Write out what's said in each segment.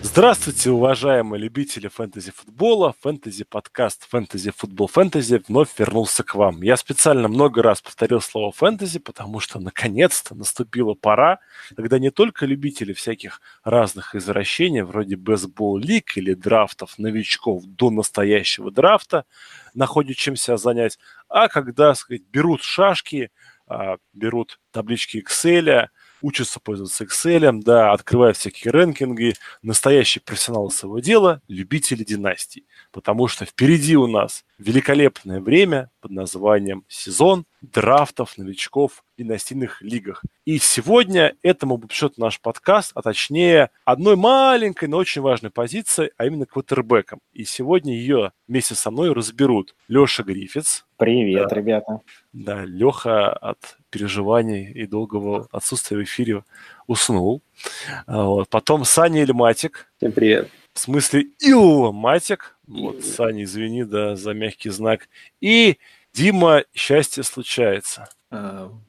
Здравствуйте, уважаемые любители фэнтези-футбола. Фэнтези-подкаст «Фэнтези-футбол фэнтези» вновь вернулся к вам. Я специально много раз повторил слово «фэнтези», потому что наконец-то наступила пора, когда не только любители всяких разных извращений, вроде бейсбол-лиг или драфтов новичков до настоящего драфта, находят чем себя занять, а когда, сказать, берут шашки, а, берут таблички Excel, учатся пользоваться Excel, да, открывают всякие рэнкинги, настоящие профессионалы своего дела, любители династий. Потому что впереди у нас великолепное время под названием сезон драфтов новичков в династийных лигах. И сегодня этому обобщет наш подкаст, а точнее одной маленькой, но очень важной позиции, а именно квотербеком. И сегодня ее вместе со мной разберут Леша Грифиц. Привет, да. ребята. Да, Леха от переживаний и долгого отсутствия в эфире уснул. А, вот. Потом Саня Illmatic. Всем привет. В смысле Illmatic. Вот, Саня, извини, да, за мягкий знак. И Дима, счастье случается.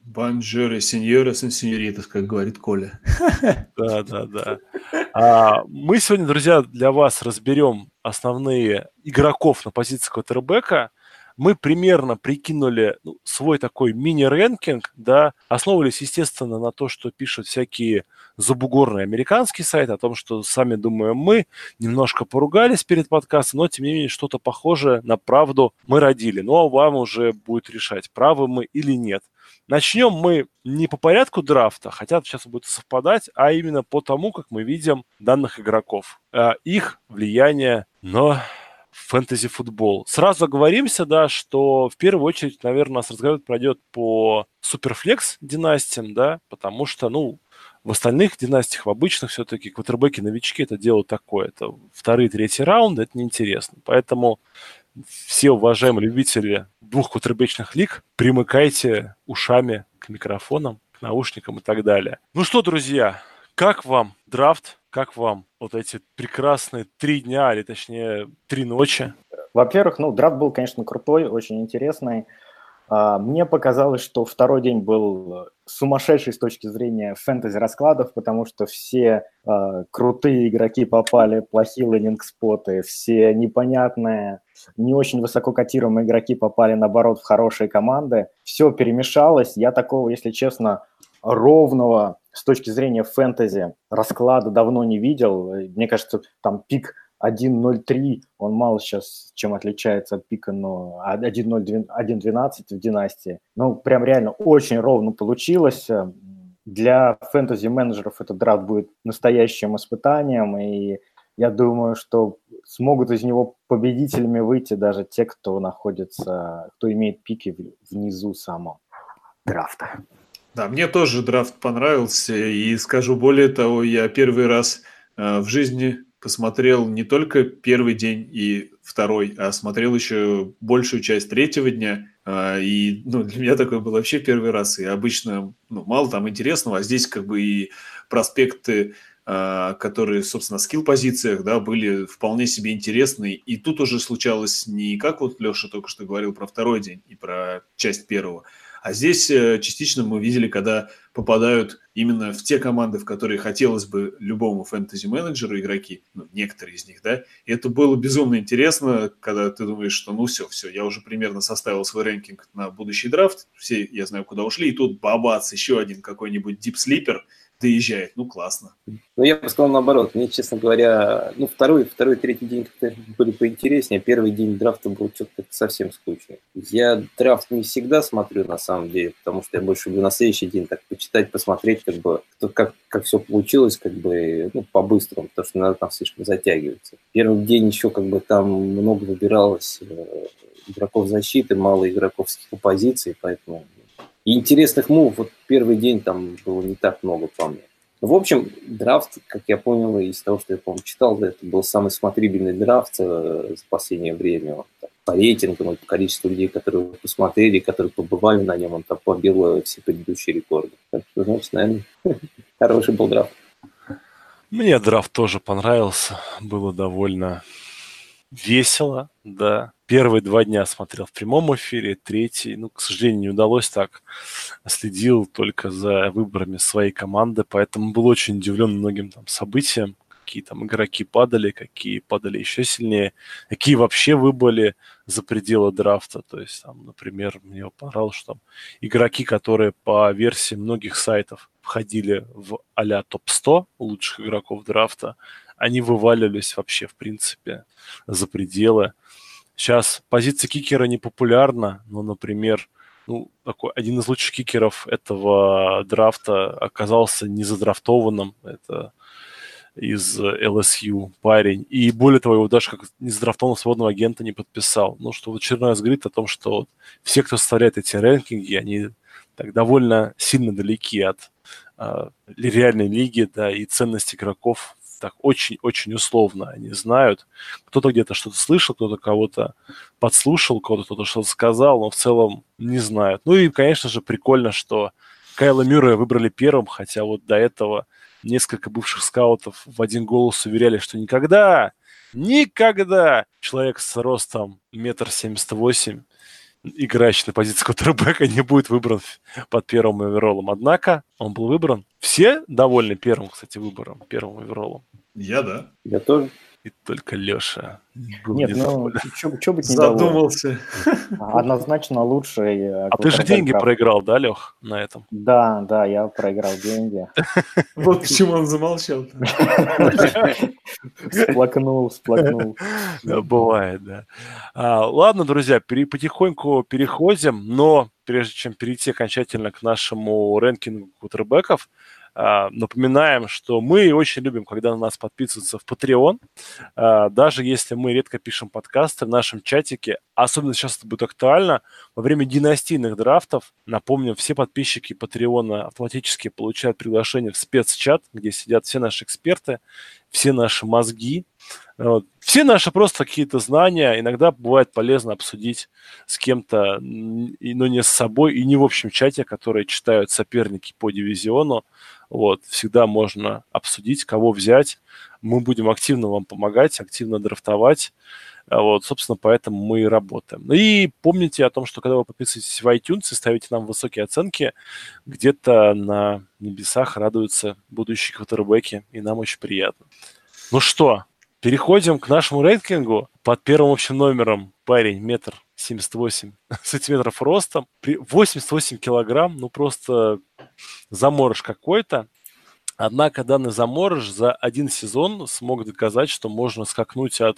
Bonjour, señores и señoritas, как говорит Коля. Да, да, да. А, мы сегодня, друзья, для вас разберем основные игроков на позиции квотербека – мы примерно прикинули ну, свой такой мини-рэнкинг, да, основывались, естественно, на то, что пишут всякие забугорные американские сайты, о том, что сами думаем мы, немножко поругались перед подкастом, но, тем не менее, что-то похожее на правду мы родили. Ну, а вам уже будет решать, правы мы или нет. Начнем мы не по порядку драфта, хотя сейчас будет совпадать, а именно по тому, как мы видим данных игроков. Э, их влияние на фэнтези-футбол. Сразу оговоримся, да, что в первую очередь, наверное, у нас разговор пройдет по суперфлекс династиям, да, потому что, ну, в остальных династиях, в обычных все-таки квотербеки, новички это дело такое. Это вторые, третий раунды, это неинтересно. Поэтому все уважаемые любители двух квотербечных лиг, примыкайте ушами к микрофонам, к наушникам и так далее. Ну что, друзья, как вам драфт? Как вам вот эти прекрасные три дня, или точнее три ночи? Во-первых, ну, драфт был, конечно, крутой, очень интересный. А, мне показалось, что второй день был сумасшедший с точки зрения фэнтези-раскладов, потому что все э, крутые игроки попали, плохие лендинг-споты, все непонятные, не очень высоко котируемые игроки попали, наоборот, в хорошие команды. Все перемешалось. Я такого, если честно, ровного с точки зрения фэнтези расклада давно не видел. Мне кажется, там пик 1.03, он мало сейчас чем отличается от пика, но 1.12 в династии. Ну, прям реально очень ровно получилось. Для фэнтези-менеджеров этот драфт будет настоящим испытанием, и я думаю, что смогут из него победителями выйти даже те, кто находится, кто имеет пики внизу самого драфта. Да, мне тоже драфт понравился, и скажу более того, я первый раз э, в жизни посмотрел не только первый день и второй, а смотрел еще большую часть третьего дня. Э, и ну, для меня такой был вообще первый раз. И обычно ну, мало там интересного, а здесь как бы и проспекты, э, которые, собственно, в скилл-позициях, да, были вполне себе интересны. И тут уже случалось не как вот Леша только что говорил про второй день и про часть первого, а здесь э, частично мы видели, когда попадают именно в те команды, в которые хотелось бы любому фэнтези-менеджеру игроки, ну, некоторые из них, да, и это было безумно интересно, когда ты думаешь, что ну все, все, я уже примерно составил свой рэнкинг на будущий драфт, все, я знаю, куда ушли, и тут бабац, еще один какой-нибудь дип-слипер, доезжает. Ну, классно. Ну, я бы сказал наоборот. Мне, честно говоря, ну, второй, второй, третий день как-то были поинтереснее. Первый день драфта был что-то совсем скучный. Я драфт не всегда смотрю, на самом деле, потому что я больше люблю на следующий день так почитать, посмотреть, как бы, как, как все получилось, как бы, ну, по-быстрому, потому что надо там слишком затягиваться. Первый день еще как бы там много выбиралось э, игроков защиты, мало игроков с позиций, поэтому и интересных мувов, вот первый день там было не так много по мне. В общем, драфт, как я понял из того, что я, по читал, это был самый смотрибельный драфт э, за последнее время. Вот, там, по рейтингам, по количеству людей, которые посмотрели, которые побывали на нем, он там побил все предыдущие рекорды. Так что, значит, наверное, хороший был драфт. Мне драфт тоже понравился. Было довольно весело, да. Первые два дня смотрел в прямом эфире, третий, ну, к сожалению, не удалось так. Следил только за выборами своей команды, поэтому был очень удивлен многим там событиям какие там игроки падали, какие падали еще сильнее, какие вообще выбыли за пределы драфта. То есть, там, например, мне понравилось, что там игроки, которые по версии многих сайтов входили в а-ля топ-100 лучших игроков драфта, они вываливались вообще, в принципе, за пределы. Сейчас позиция кикера не популярна, но, например, ну, такой, один из лучших кикеров этого драфта оказался не задрафтованным. Это из LSU парень. И более того, его даже как незадрафтованного свободного агента не подписал. Ну, что в очередной раз говорит о том, что вот все, кто составляет эти рэнкинги, они так довольно сильно далеки от э, реальной лиги, да, и ценность игроков так очень-очень условно они знают. Кто-то где-то что-то слышал, кто-то кого-то подслушал, кого-то кто-то что-то сказал, но в целом не знают. Ну и, конечно же, прикольно, что Кайла Мюррея выбрали первым, хотя вот до этого несколько бывших скаутов в один голос уверяли, что никогда, никогда человек с ростом метр семьдесят восемь, играющий на позиции квотербека, не будет выбран под первым оверолом. Однако он был выбран. Все довольны первым, кстати, выбором, первым оверолом. Я да. Я тоже. И только Леша. Нет, ну, что быть Задумался. Однозначно лучший. А ты же деньги проиграл, да, Лех, на этом? Да, да, я проиграл деньги. Вот почему он замолчал. Сплакнул, сплакнул. Бывает, да. А, ладно, друзья, потихоньку переходим, но прежде чем перейти окончательно к нашему рэнкингу кутербеков, напоминаем, что мы очень любим, когда на нас подписываются в Patreon. А, даже если мы редко пишем подкасты в нашем чатике, особенно сейчас это будет актуально, во время династийных драфтов, напомню, все подписчики Patreon автоматически получают приглашение в спецчат, где сидят все наши эксперты, все наши мозги, вот. Все наши просто какие-то знания иногда бывает полезно обсудить с кем-то, но не с собой, и не в общем чате, которые читают соперники по дивизиону. Вот, всегда можно обсудить, кого взять. Мы будем активно вам помогать, активно драфтовать. А вот, собственно, поэтому мы и работаем. И помните о том, что когда вы подписываетесь в iTunes и ставите нам высокие оценки, где-то на небесах радуются будущие квотербеки, и нам очень приятно. Ну что, переходим к нашему рейтингу. Под первым общим номером парень метр 78 сантиметров ростом, 88 килограмм, ну просто заморож какой-то. Однако данный заморож за один сезон смог доказать, что можно скакнуть от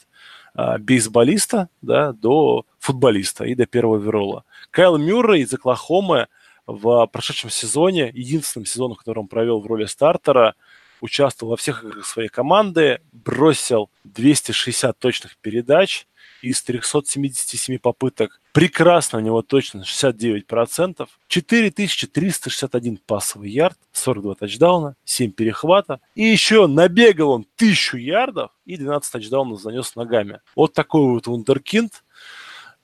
а, бейсболиста да, до футболиста и до первого верола. Кайл Мюррей из Оклахомы в прошедшем сезоне, единственном сезоне, который он провел в роли стартера, участвовал во всех играх своей команды, бросил 260 точных передач, из 377 попыток. Прекрасно у него точно 69%. 4361 пасовый ярд, 42 тачдауна, 7 перехвата. И еще набегал он 1000 ярдов и 12 тачдаунов занес ногами. Вот такой вот вундеркинд.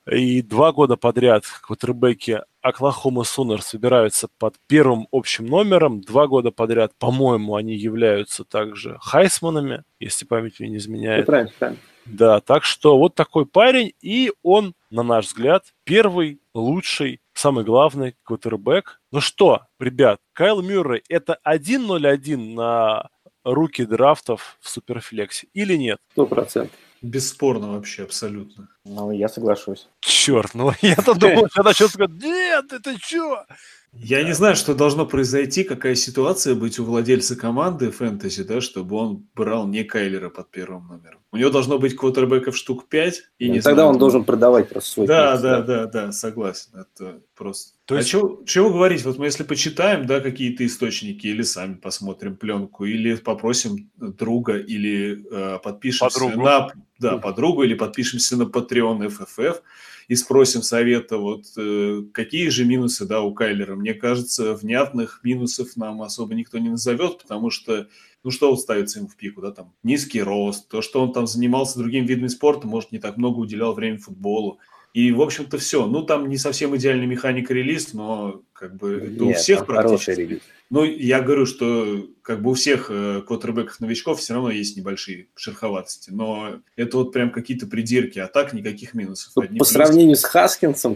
И два года подряд квотербеки Оклахома Сунер собираются под первым общим номером. Два года подряд, по-моему, они являются также хайсманами, если память мне не изменяет. Правильно, правильно. Да, так что вот такой парень, и он, на наш взгляд, первый, лучший, самый главный квотербек. Ну что, ребят, Кайл Мюррей это 1-0-1 на руки драфтов в Суперфлексе или нет? Сто процентов. Бесспорно вообще, абсолютно. Ну, я соглашусь. Черт, ну я-то думал, что начал сказать, нет, это что? Я не знаю, что должно произойти, какая ситуация быть у владельца команды фэнтези, да, чтобы он брал не Кайлера под первым номером. У него должно быть квотербеков штук 5. И ну, не тогда знаю, он должен продавать просто свой Да, пикс, да, да, да, согласен. Это просто. То а есть- чего, чего говорить? Вот мы если почитаем, да, какие-то источники, или сами посмотрим пленку, или попросим друга, или э, подпишемся Подругу. на да, подругу, или подпишемся на Patreon FFF и спросим совета, вот э, какие же минусы, да, у Кайлера. Мне кажется, внятных минусов нам особо никто не назовет, потому что ну что вот ставится ему в пику, да, там низкий рост, то, что он там занимался другим видом спорта, может, не так много уделял времени футболу. И, в общем-то, все. Ну, там не совсем идеальный механик релиз, но как бы Нет, у всех практически. релиз. Ну, я говорю, что как бы у всех э, квотербеков-новичков все равно есть небольшие шероховатости, но это вот прям какие-то придирки, а так никаких минусов. Ну, Одни по плюсы. сравнению с Хаскинсом,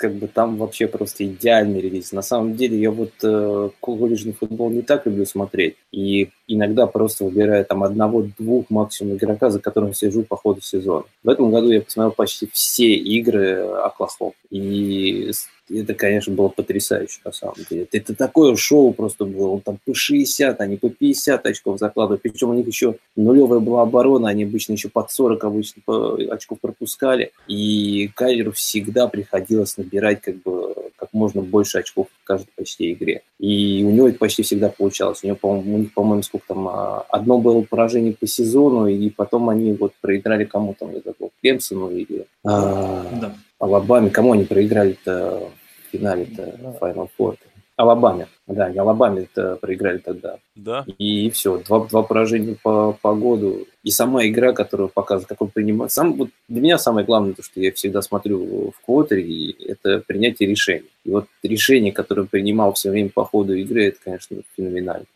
как, бы там вообще просто идеальный релиз. На самом деле я вот э, колледжный футбол не так люблю смотреть. И иногда просто выбираю там одного-двух максимум игрока, за которым сижу по ходу сезона. В этом году я посмотрел почти все игры Оклахом. И это, конечно, было потрясающе на самом деле. Это, это такое шоу просто было. Он там по 60, они по 50 очков закладывают. Причем у них еще нулевая была оборона, они обычно еще под 40 обычно по- очков пропускали. И Кайлеру всегда приходилось набирать как бы как можно больше очков в каждой почти игре. И у него это почти всегда получалось. У него, по-моему, у них, по-моему, сколько там, а, одно было поражение по сезону, и потом они вот проиграли кому там, я забыл, Клемсону или а, Да. Алабаме. Кому они проиграли-то финале-то Final Four? Алабаме. Да, они Алабаме-то проиграли тогда. Да. И все, два, два поражения по, по году. И сама игра, которую показывает, как он принимает. Сам, вот для меня самое главное, то, что я всегда смотрю в квотере, и это принятие решений. И вот решение, которое он принимал все время по ходу игры, это, конечно, феноменально.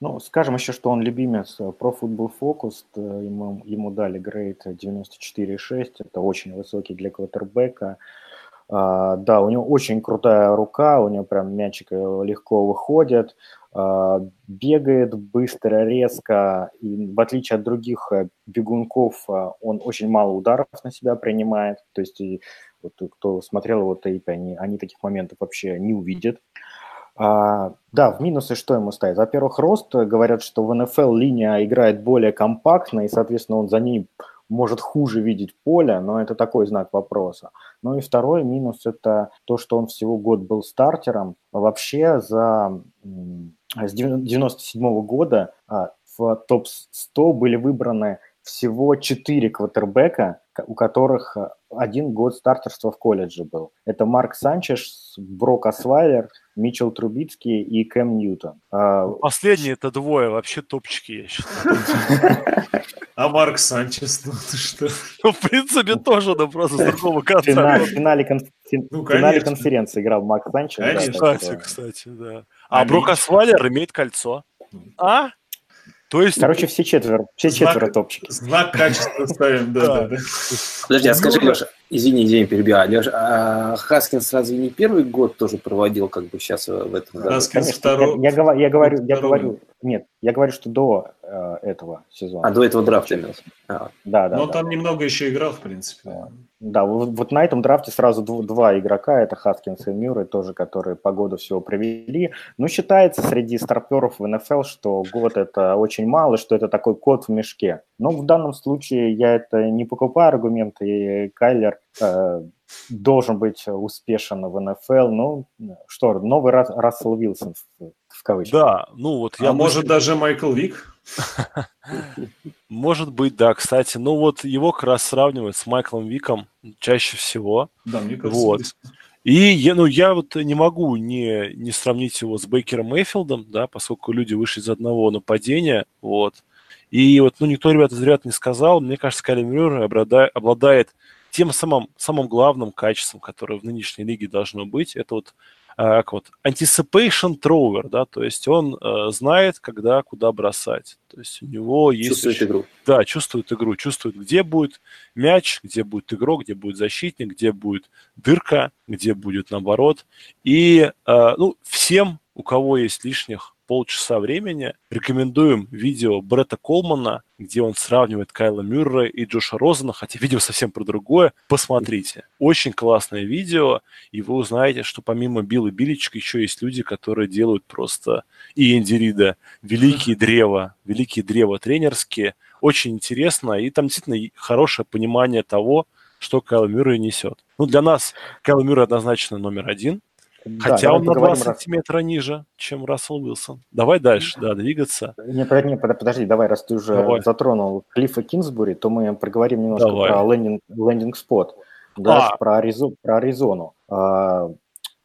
Ну, скажем еще, что он любимец э, Pro Football Focus, э, ему, ему дали грейд 94,6, это очень высокий для квотербека. А, да, у него очень крутая рука, у него прям мячик э, легко выходит, а, бегает быстро, резко, и в отличие от других э, бегунков, а, он очень мало ударов на себя принимает, то есть и вот кто смотрел его тейпы, они, они таких моментов вообще не увидят. А, да, в минусы что ему ставить? Во-первых, рост. Говорят, что в НФЛ линия играет более компактно, и, соответственно, он за ней может хуже видеть поле, но это такой знак вопроса. Ну и второй минус – это то, что он всего год был стартером. Вообще за с 97 года а, в топ-100 были выбраны всего 4 квотербека, у которых а, один год стартерства в колледже был. Это Марк Санчеш, Брок Освайлер, Митчел Трубицкий и Кэм Ньютон. А, Последние это двое вообще топчики, я считаю. А Марк Санчес, ну ты что? Ну, в принципе, тоже, но просто с другого конца. финале, в финале Ну, конференции играл Марк Санчес. да, Конечно. Кстати, да. А Брок Митч? Асвалер имеет кольцо. А? То есть... Короче, все четверо, все Знак- четверо топчики. Знак качества ставим, да, да, да. Подожди, а скажи, Леша, извини, извини, перебиваю. Леша, а Хаскинс разве не первый год тоже проводил, как бы сейчас в этом году? Хаскинс Конечно, второй- я, я говорю, я говорю, я второй. говорю, нет, я говорю, что до э, этого сезона. А до этого драфта имелся? А, Да, да, Но да. там немного еще играл, в принципе. Да, вот, вот на этом драфте сразу дв- два игрока, это Хаскинс и Мюррей, тоже, которые по году всего провели. Но считается среди старперов в НФЛ, что год это очень мало, что это такой кот в мешке. Но в данном случае я это не покупаю аргументы, и Кайлер э, должен быть успешен в НФЛ. Ну, что, новый Рас- Рассел Вилсон в, в кавычках. Да, ну вот я... А может даже Майкл Вик? Может быть, да, кстати. Ну вот его как раз сравнивают с Майклом Виком чаще всего. Да, мне кажется. Вот. И я, ну, я вот не могу не, не сравнить его с Бейкером Мейфилдом, да, поскольку люди вышли из одного нападения, вот. И вот, ну, никто, ребята, зря не сказал. Мне кажется, Калин Мюррей обладает, тем самым, самым главным качеством, которое в нынешней лиге должно быть. Это вот, как вот anticipation thrower, да, то есть он э, знает, когда, куда бросать. То есть у него есть... чувствует очень- игру. да, чувствует игру, чувствует, где будет мяч, где будет игрок, где будет защитник, где будет дырка, где будет наоборот. И э, ну, всем, у кого есть лишних полчаса времени, рекомендуем видео Бретта Колмана, где он сравнивает Кайла Мюррея и Джоша Розена, хотя видео совсем про другое. Посмотрите. Очень классное видео, и вы узнаете, что помимо Билла Биличка еще есть люди, которые делают просто и Энди Рида великие древа, великие древа тренерские. Очень интересно, и там действительно хорошее понимание того, что Кайл Мюррей несет. Ну, для нас Кайл Мюррей однозначно номер один, хотя давай он на 2 поговорим раз- сантиметра ниже, чем Рассел Уилсон. Давай дальше, да, двигаться. Не, не, под- подожди, давай, раз ты уже Давай. затронул Клиффа Кинсбури, то мы проговорим немножко Давай. про лендинг, лендинг-спот, да, А. про, Аризо- про Аризону. А,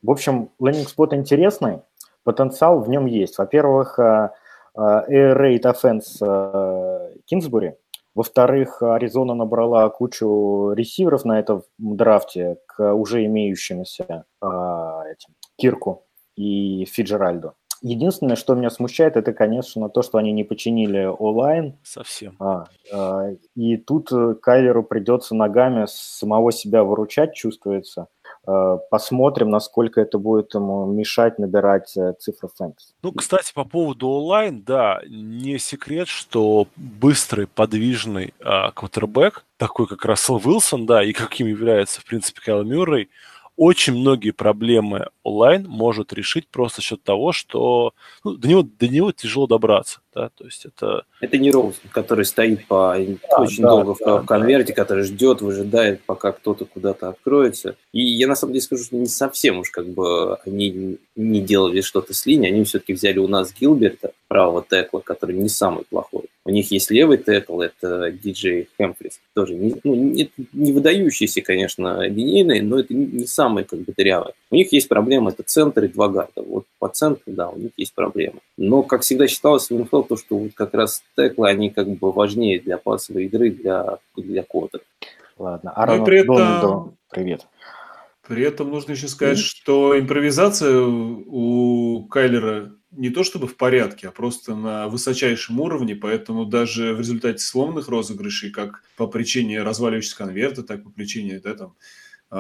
в общем, лендинг-спот интересный, потенциал в нем есть. Во-первых, а, а, Air Raid Offense Кинсбури Во-вторых, Аризона набрала кучу ресиверов на этом драфте к уже имеющимся э, этим, Кирку и Фиджеральду. Единственное, что меня смущает, это, конечно, то, что они не починили онлайн. Совсем. А, а, и тут Кайлеру придется ногами самого себя выручать, чувствуется. Э, посмотрим, насколько это будет ему мешать набирать э, цифры фэнтези. Ну, кстати, по поводу онлайн, да, не секрет, что быстрый, подвижный э, квотербек, такой как Рассел Уилсон, да, и каким является, в принципе, Кайл Мюррей, очень многие проблемы онлайн может решить просто счет того, что ну, до, него, до него тяжело добраться. Да? То есть это... это не Роуз, который стоит по да, очень да, долго да, в конверте, да. который ждет, выжидает, пока кто-то куда-то откроется. И я на самом деле скажу, что не совсем уж как бы они не делали что-то с линией, они все-таки взяли у нас Гилберта, правого текла, который не самый плохой. У них есть левый текл, это диджей Хэмфрис, тоже не, ну, не, не выдающийся, конечно, линейный, но это не самый как бы дырявый. У них есть проблема, это центр и два гарда. Вот по центру, да, у них есть проблемы. Но, как всегда считалось в НФЛ, то, что вот как раз теклы, они как бы важнее для пасовой игры, для, для кода. Ладно, Аарон при этом... привет. При этом нужно еще сказать, что импровизация у Кайлера не то чтобы в порядке, а просто на высочайшем уровне, поэтому даже в результате сломанных розыгрышей, как по причине разваливающегося конверта, так и по причине да, там,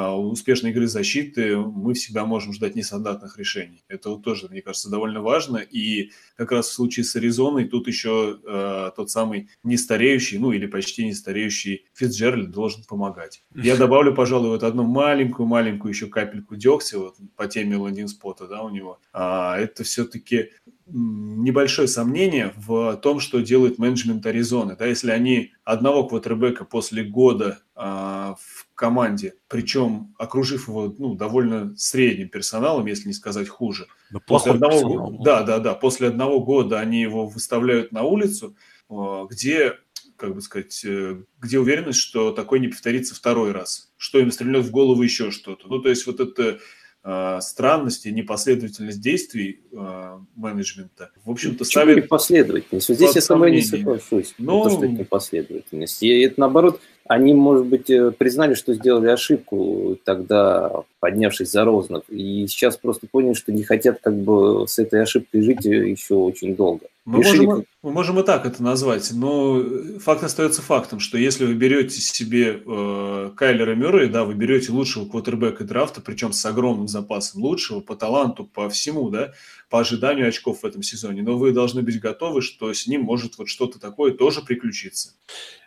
успешной игры защиты мы всегда можем ждать нестандартных решений. Это вот тоже, мне кажется, довольно важно. И как раз в случае с Аризоной тут еще э, тот самый нестареющий, ну или почти нестареющий Фитцджеральд должен помогать. Я добавлю, пожалуй, вот одну маленькую-маленькую еще капельку дегтя вот, по теме лендинг-спота да, у него. А, это все-таки небольшое сомнение в том, что делает менеджмент Аризоны. Да, если они одного квотербека после года а, в команде, причем окружив его ну, довольно средним персоналом, если не сказать хуже. Да, после одного, да, да, да. После одного года они его выставляют на улицу, а, где как бы сказать, э, где уверенность, что такое не повторится второй раз, что им стрельнет в голову еще что-то. Ну, то есть вот это э, странность и непоследовательность действий э, менеджмента, в общем-то, Почему ставит... непоследовательность? Вот здесь я с тобой не соглашусь. Ну... То, что это непоследовательность. И это, наоборот, они, может быть, э, признали, что сделали ошибку тогда, поднявшись за Рознов, и сейчас просто поняли, что не хотят как бы с этой ошибкой жить еще очень долго. Мы можем, мы можем и так это назвать, но факт остается фактом, что если вы берете себе э, Кайлера Мюррея, да, вы берете лучшего квотербека драфта, причем с огромным запасом лучшего по таланту, по всему, да, по ожиданию очков в этом сезоне, но вы должны быть готовы, что с ним может вот что-то такое тоже приключиться.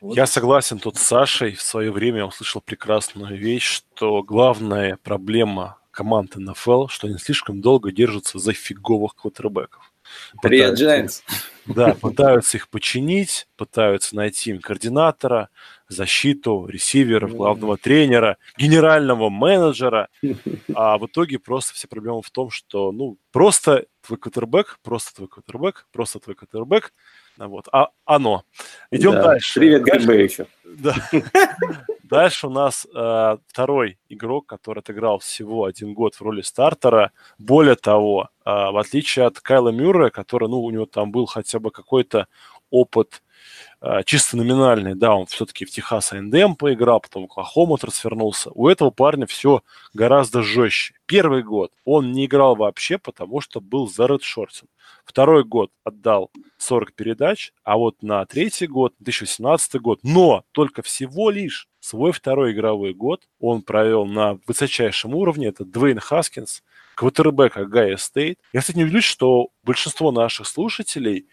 Вот. Я согласен тут с Сашей. В свое время я услышал прекрасную вещь, что главная проблема команд НФЛ, что они слишком долго держатся за фиговых квотербеков. Привет, Джеймс. Да, пытаются их починить, пытаются найти им координатора, защиту, ресиверов, главного тренера, генерального менеджера. А в итоге просто все проблемы в том, что, ну, просто твой квотербек, просто твой квотербек, просто твой квотербек, вот, а оно. Идем да. дальше. Привет, ГБ еще. Да. Дальше у нас э, второй игрок, который отыграл всего один год в роли стартера. Более того, э, в отличие от Кайла Мюррея, который, ну, у него там был хотя бы какой-то опыт э, чисто номинальный, да, он все-таки в Техас А&М поиграл, потом в Оклахому трансфернулся. У этого парня все гораздо жестче. Первый год он не играл вообще, потому что был за редшортом. Второй год отдал 40 передач, а вот на третий год, 2018 год, но только всего лишь свой второй игровой год он провел на высочайшем уровне. Это Двейн Хаскинс, квотербек Огайо Стейт. Я, кстати, не удивлюсь, что большинство наших слушателей,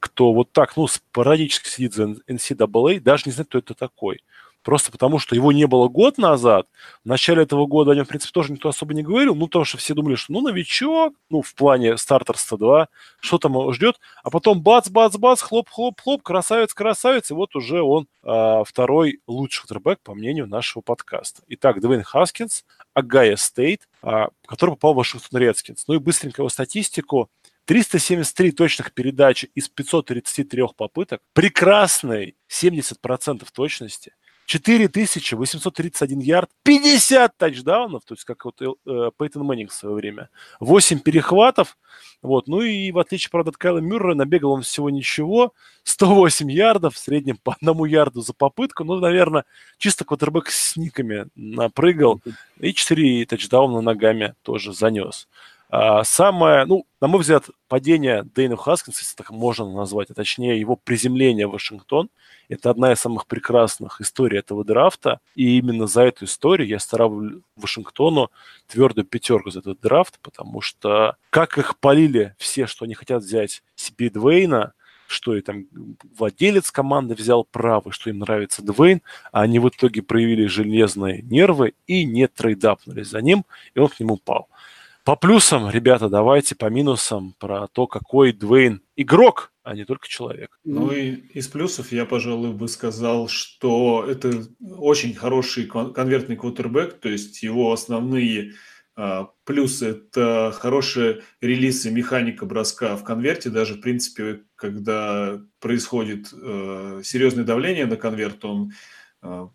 кто вот так, ну, спорадически сидит за NCAA, даже не знает, кто это такой. Просто потому, что его не было год назад. В начале этого года о нем, в принципе, тоже никто особо не говорил. Ну, потому что все думали, что ну, новичок, ну, в плане стартерства 2, что там его ждет. А потом бац-бац-бац, хлоп-хлоп-хлоп, красавец-красавец. И вот уже он э, второй лучший квотербек, по мнению нашего подкаста. Итак, Двейн Хаскинс, Огайо Стейт, э, который попал в Вашингтон Редскинс. Ну и быстренько его статистику. 373 точных передачи из 533 попыток, прекрасной 70% точности, 4831 ярд, 50 тачдаунов, то есть как вот э, Пейтон Мэннинг в свое время, 8 перехватов, вот, ну и в отличие, правда, от Кайла Мюррея, набегал он всего ничего, 108 ярдов, в среднем по одному ярду за попытку, ну, наверное, чисто квотербек с никами напрыгал, и 4 тачдауна ногами тоже занес. А, самое, ну, на мой взгляд, падение Дэйна Хаскинса, если так можно назвать, а точнее его приземление в Вашингтон, это одна из самых прекрасных историй этого драфта. И именно за эту историю я ставлю Вашингтону твердую пятерку за этот драфт, потому что как их полили все, что они хотят взять себе Двейна, что и там владелец команды взял право, что им нравится Двейн, а они в итоге проявили железные нервы и не трейдапнули за ним, и он к нему пал. По плюсам, ребята, давайте по минусам про то, какой Двейн игрок, а не только человек. Ну и из плюсов я, пожалуй, бы сказал, что это очень хороший конвертный квотербек, то есть его основные а, плюсы – это хорошая релиз и механика броска в конверте, даже, в принципе, когда происходит э, серьезное давление на конверт, он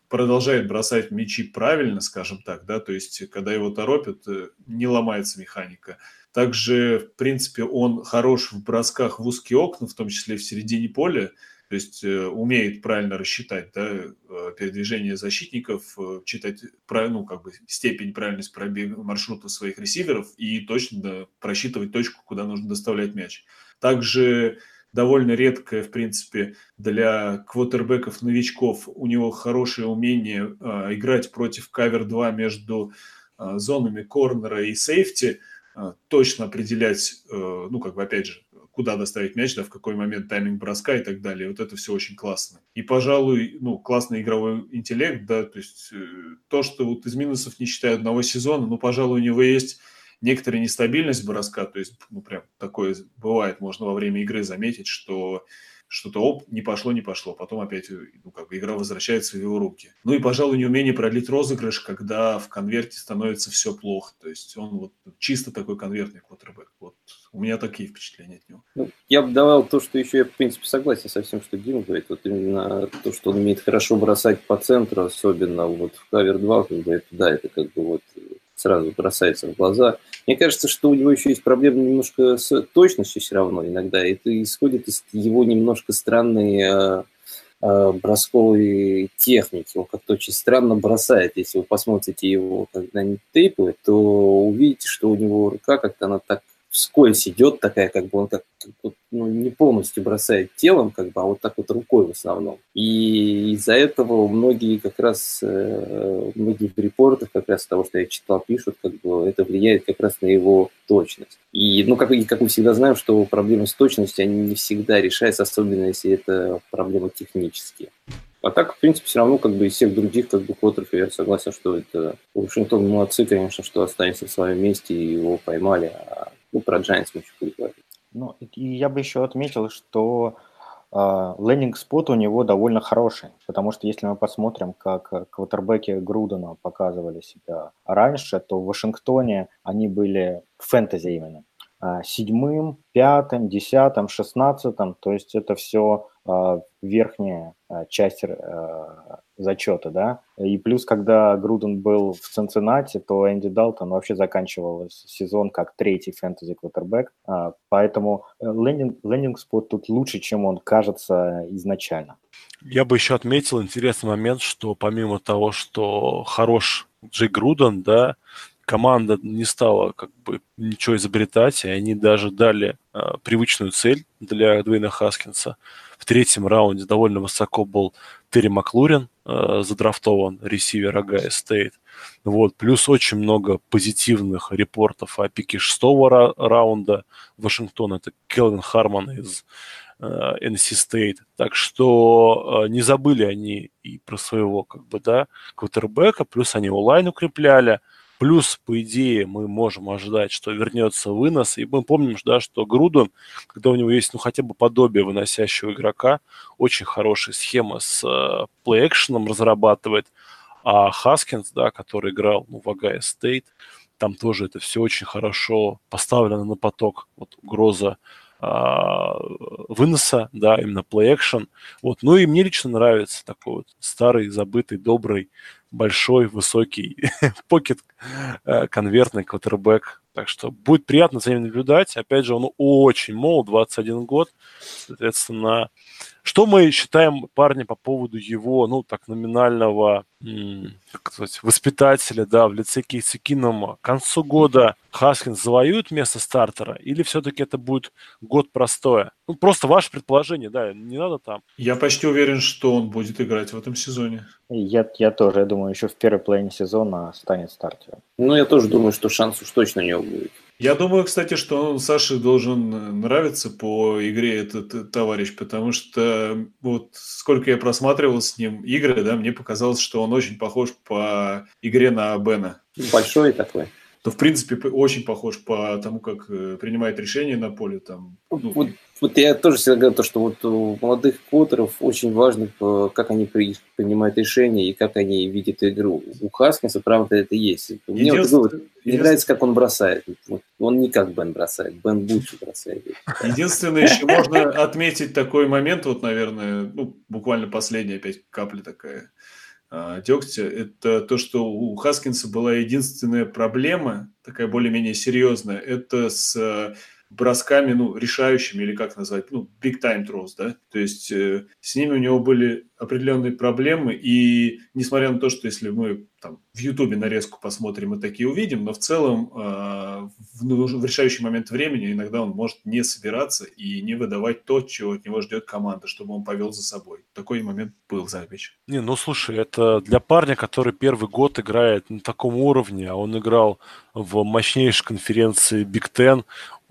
продолжает бросать мячи правильно, скажем так, да, то есть когда его торопят, э, не ломается механика. Также, в принципе, он хорош в бросках в узкие окна, в том числе в середине поля, то есть э, умеет правильно рассчитать да, э, передвижение защитников, читать ну, как бы степень правильности пробега маршрута своих ресиверов и точно просчитывать точку, куда нужно доставлять мяч. Также довольно редкое, в принципе, для квотербеков-новичков. У него хорошее умение э, играть против кавер-2 между э, зонами корнера и сейфти, э, точно определять, э, ну, как бы, опять же, куда доставить мяч, да, в какой момент тайминг броска и так далее. Вот это все очень классно. И, пожалуй, ну, классный игровой интеллект, да, то есть э, то, что вот из минусов не считая одного сезона, ну, пожалуй, у него есть некоторая нестабильность броска, то есть, ну, прям такое бывает, можно во время игры заметить, что что-то оп, не пошло, не пошло, потом опять, ну, как бы игра возвращается в его руки. Ну и, пожалуй, неумение продлить розыгрыш, когда в конверте становится все плохо, то есть он вот чисто такой конвертный квотербек. Вот у меня такие впечатления от него. Ну, я бы давал то, что еще я, в принципе, согласен со всем, что Дима говорит, вот именно то, что он умеет хорошо бросать по центру, особенно вот в кавер 2, как бы это, да, это как бы вот сразу бросается в глаза. Мне кажется, что у него еще есть проблема немножко с точностью все равно иногда. Это исходит из его немножко странной э, э, бросковой техники. Он как-то очень странно бросает. Если вы посмотрите его когда-нибудь тейпы, то увидите, что у него рука как-то она так вскользь идет такая, как бы он как ну, не полностью бросает телом, как бы, а вот так вот рукой в основном. И из-за этого многие как раз, э, многие в репортах, как раз того, что я читал, пишут, как бы это влияет как раз на его точность. И, ну, как, как мы всегда знаем, что проблемы с точностью, они не всегда решаются, особенно если это проблемы технические. А так, в принципе, все равно, как бы из всех других, как бы, квотеров, я согласен, что это Вашингтон молодцы, конечно, что останется в своем месте и его поймали. А ну, про Giants мы еще будем говорить. Ну, и я бы еще отметил, что э, лендинг-спот у него довольно хороший, потому что если мы посмотрим, как квотербеки Грудена показывали себя раньше, то в Вашингтоне они были фэнтези именно. А, седьмым, пятым, десятым, шестнадцатым, то есть это все а, верхняя а, часть зачета, да. И плюс, когда Груден был в Цинциннати, то Энди Далтон вообще заканчивал сезон как третий фэнтези квотербек, поэтому э, landing, landing spot тут лучше, чем он кажется изначально. Я бы еще отметил интересный момент, что помимо того, что хорош Джей Груден, да, команда не стала как бы ничего изобретать, и они даже дали э, привычную цель для Дуэйна Хаскинса. В третьем раунде довольно высоко был Терри Маклорин, э, задрафтован ресивер Огайо Стейт. Вот. Плюс очень много позитивных репортов о пике шестого ра- раунда Вашингтона. Это Келвин Харман из э, NC State. Так что э, не забыли они и про своего как бы, да, квотербека, плюс они O-line укрепляли – Плюс, по идее, мы можем ожидать, что вернется вынос. И мы помним, да, что Груден, когда у него есть ну, хотя бы подобие выносящего игрока, очень хорошая схема с э, play-action ом разрабатывает. А Хаскинс, да, который играл ну, в Огайо Стейт, там тоже это все очень хорошо поставлено на поток. Вот угроза выноса, да, именно play-action. Вот. Ну и мне лично нравится такой вот старый, забытый, добрый, большой, высокий покет э, конвертный квотербек. Так что будет приятно за ним наблюдать. Опять же, он очень молод, 21 год. Соответственно, что мы считаем парня по поводу его, ну, так, номинального как сказать, воспитателя, да, в лице Кейси Кинома? К концу года Хаскинс завоюет место стартера или все-таки это будет год простое? Ну, просто ваше предположение, да, не надо там. Я почти уверен, что он будет играть в этом сезоне. Я, я тоже, я думаю, еще в первой половине сезона станет стартером. Ну, я тоже думаю, что шанс уж точно у него будет. Я думаю, кстати, что Саше должен нравиться по игре этот товарищ, потому что вот сколько я просматривал с ним игры, да, мне показалось, что он очень похож по игре на Бена. Большой такой то в принципе очень похож по тому, как э, принимает решения на поле. Там, ну. вот, вот я тоже всегда говорю, то, что вот у молодых квотеров очень важно, э, как они принимают решения и как они видят игру. У Хаскинса, правда, это есть. Мне вот, вот, мне нравится, как он бросает. Вот, он не как Бен бросает, Бен лучше бросает. Единственное, еще можно отметить такой момент, вот, наверное, ну, буквально последняя опять капля такая – дегтя, это то, что у Хаскинса была единственная проблема, такая более-менее серьезная, это с бросками, ну, решающими, или как назвать, ну, big time throws, да, то есть э, с ними у него были определенные проблемы, и несмотря на то, что если мы там в Ютубе нарезку посмотрим и такие увидим, но в целом э, в, в решающий момент времени иногда он может не собираться и не выдавать то, чего от него ждет команда, чтобы он повел за собой. Такой момент был Забич. Не, ну слушай, это для парня, который первый год играет на таком уровне, а он играл в мощнейшей конференции Big Ten,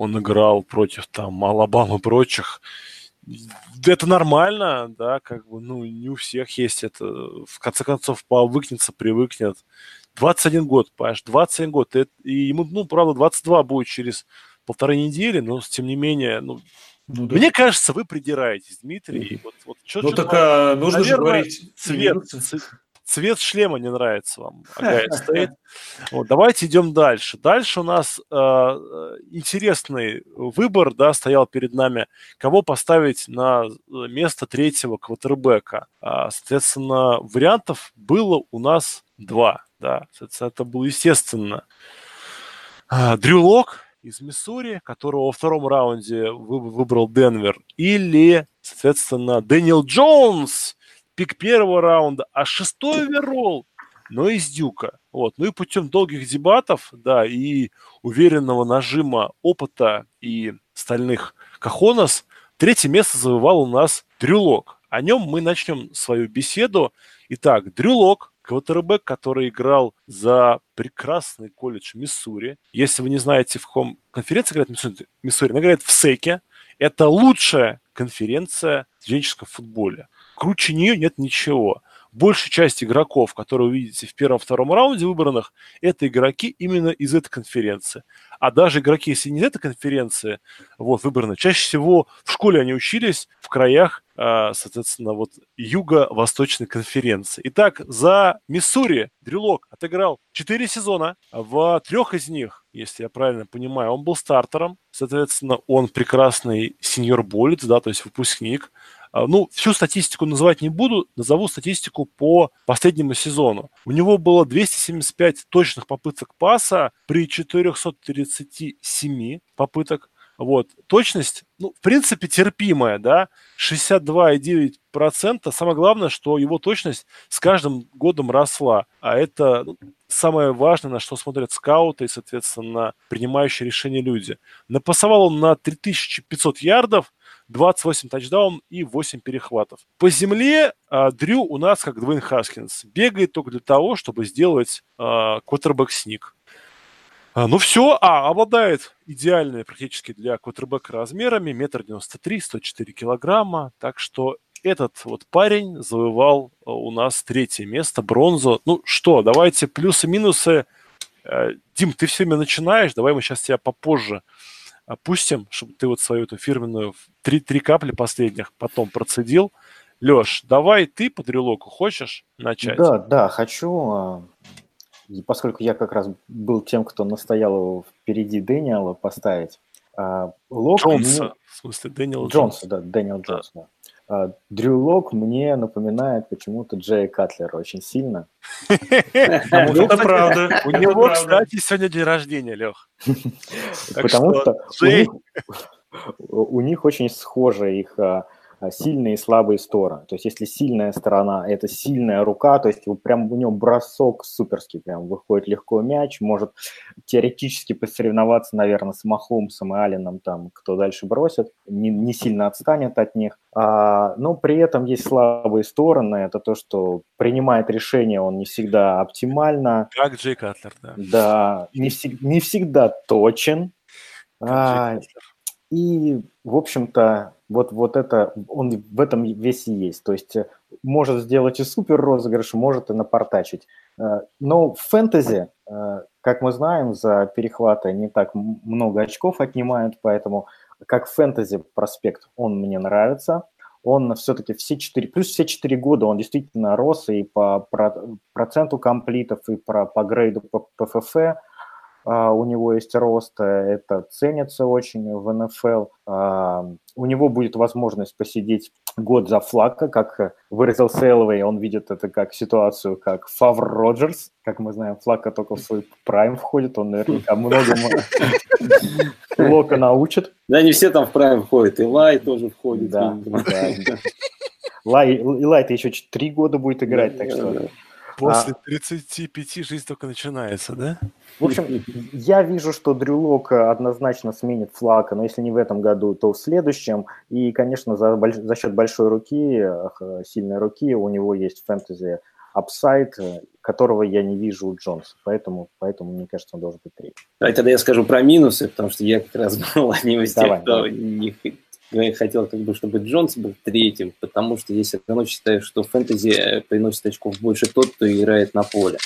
он играл против там Алабамы и прочих. Это нормально, да, как бы, ну, не у всех есть это. В конце концов, повыкнется, привыкнет. 21 год, понимаешь, 21 год. И ему, ну, правда, 22 будет через полторы недели, но, тем не менее, ну, ну, да. Мне кажется, вы придираетесь, Дмитрий. Вот, вот, ну, так а, нужно Наверное, же говорить... Цвет, цвет шлема не нравится вам, Агайт стоит. Вот, давайте идем дальше. Дальше у нас э, интересный выбор, да, стоял перед нами, кого поставить на место третьего квотербека. А, соответственно, вариантов было у нас два, да, соответственно, это было естественно. А, Дрю Лок из Миссури, которого во втором раунде выбрал Денвер, или, соответственно, Дэниел Джонс пик первого раунда, а шестой оверолл, но из Дюка. Вот. Ну и путем долгих дебатов, да, и уверенного нажима опыта и стальных кахонос, третье место завоевал у нас Дрюлок. О нем мы начнем свою беседу. Итак, Дрюлок, квотербек, который играл за прекрасный колледж Миссури. Если вы не знаете, в каком конференции играет Миссури, Миссури она играет в СЕКе. Это лучшая конференция в студенческом футболе. Круче нее нет ничего. Большая часть игроков, которые вы видите в первом-втором раунде выбранных, это игроки именно из этой конференции. А даже игроки, если не из этой конференции, вот, выбраны, чаще всего в школе они учились в краях, а, соответственно, вот юго-восточной конференции. Итак, за Миссури Дрюлок отыграл 4 сезона. В трех из них, если я правильно понимаю, он был стартером. Соответственно, он прекрасный сеньор-болец, да, то есть выпускник. А, ну, всю статистику называть не буду, назову статистику по последнему сезону. У него было 275 точных попыток паса при 437 попыток. Вот. Точность, ну, в принципе, терпимая, да, 62,9%. Самое главное, что его точность с каждым годом росла. А это ну, самое важное, на что смотрят скауты и, соответственно, принимающие решения люди. Напасовал он на 3500 ярдов, 28 тачдаун и 8 перехватов. По земле а, Дрю у нас, как Двейн Хаскинс, бегает только для того, чтобы сделать а, квотербек-сник. А, ну все, а, обладает идеальными практически для квотербека размерами, метр девяносто три, 104 килограмма, так что этот вот парень завоевал а, у нас третье место, бронзу. Ну что, давайте плюсы-минусы. Э, Дим, ты все время начинаешь, давай мы сейчас тебя попозже опустим, чтобы ты вот свою эту фирменную три, три капли последних потом процедил. Леш, давай ты по Дрю Локу хочешь начать? Да, да, хочу. А, и поскольку я как раз был тем, кто настоял его впереди Дэниела поставить, А, Лок Джонса, мне... в смысле, Дэниел Джонса. Джонса, да, Дэниел да. Джонс, да. А, Дрю Лок мне напоминает почему-то Джея Катлера очень сильно. Это правда. У него, кстати, сегодня день рождения, Лех. Потому что у них очень схожая их а, а, сильные и слабые стороны. То есть если сильная сторона – это сильная рука, то есть прям у него бросок суперский, прям выходит легко мяч, может теоретически посоревноваться, наверное, с Махомсом и Алином, там, кто дальше бросит, не, не сильно отстанет от них. А, но при этом есть слабые стороны, это то, что принимает решение он не всегда оптимально. Как Джей Катлер, да. Да, не, не всегда точен. А, и, в общем-то, вот, вот это, он в этом весь и есть. То есть э, может сделать и супер розыгрыш, может и напортачить. Э, но в фэнтези, э, как мы знаем, за перехваты не так много очков отнимают, поэтому как фэнтези проспект он мне нравится. Он все-таки все четыре, плюс все четыре года он действительно рос и по проценту комплитов, и по, по грейду по ПФФ. А, у него есть рост, э, это ценится очень в НФЛ. А, у него будет возможность посидеть год за флага, как выразился Элвей, он видит это как ситуацию, как Фавр Роджерс, как мы знаем, флага только в свой прайм входит, он наверняка многому Лока научит. Да, не все там в прайм входят, и Лай тоже входит. Да, да. Илай, Илай-то еще три года будет играть, так что... После 35 а жизнь только начинается, да? В общем, я вижу, что Дрю Лок однозначно сменит Флакко, но если не в этом году, то в следующем. И, конечно, за, больш... за счет большой руки, сильной руки, у него есть fantasy upside, которого я не вижу у Джонса. Поэтому, поэтому мне кажется, он должен быть третий. Давай тогда я скажу про минусы, потому что я как раз был одним из тех, кто не, я хотел, как бы, чтобы Джонс был третьим, потому что я все равно считаю, что фэнтези э, приносит очков больше тот, кто играет на поле.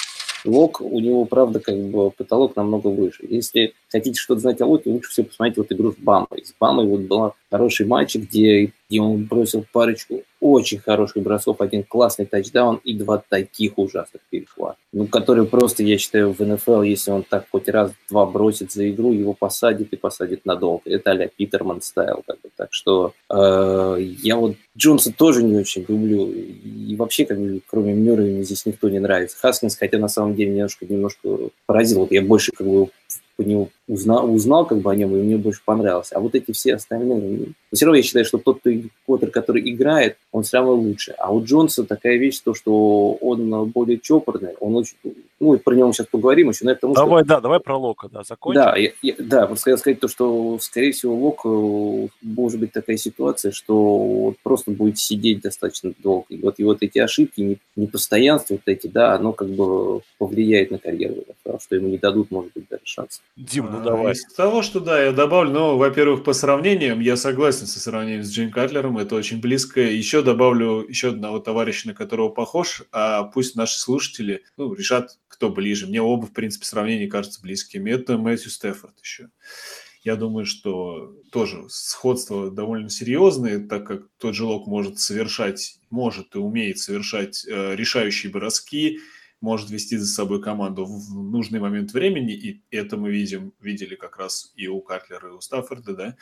Лок, у него, правда, как бы потолок намного выше. Если хотите что-то знать о Локе, лучше всего посмотреть вот игру с Бамой. С Бамой вот была хороший матч, где, где он бросил парочку очень хороших бросков, один классный тачдаун и два таких ужасных перехвата. Ну, которые просто, я считаю, в НФЛ, если он так хоть раз-два бросит за игру, его посадит и посадит надолго. Это а Питерман стайл. Как бы. Так что э, я вот Джонса тоже не очень люблю. И вообще, как бы, кроме Мюррея, здесь никто не нравится. Хаскинс, хотя на самом деле немножко, немножко поразил. Вот я больше как бы по нему узнал, узнал как бы о нем, и мне больше понравился. А вот эти все остальные... Ну, все равно я считаю, что тот, кто, Коттер, который играет, он все равно лучше. А у Джонса такая вещь, то, что он более чопорный, он очень... Ну, про него сейчас поговорим еще, но это потому Давай, что... да, давай про Лока, да, закончим. Да, я, я, да, вот хотел сказать то, что, скорее всего, Лок э, может быть такая ситуация, что просто будет сидеть достаточно долго. И вот, и вот эти ошибки, непостоянства вот эти, да, оно как бы повлияет на карьеру, что ему не дадут, может быть, даже шанс. Дим, ну давай. Из того, что да, я добавлю, ну, во-первых, по сравнениям, я согласен со сравнением с Джин Катлером, это очень близко. Еще добавлю еще одного товарища, на которого похож, а пусть наши слушатели ну, решат, кто ближе. Мне оба, в принципе, сравнения кажутся близкими. Это Мэтью Стефорд еще. Я думаю, что тоже сходство довольно серьезное, так как тот же Лок может совершать, может и умеет совершать э, решающие броски, может вести за собой команду в нужный момент времени, и это мы видим, видели как раз и у Катлера, и у Стаффорда, да.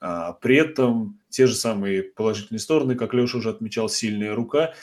А, при этом те же самые положительные стороны, как Леша уже отмечал, сильная рука,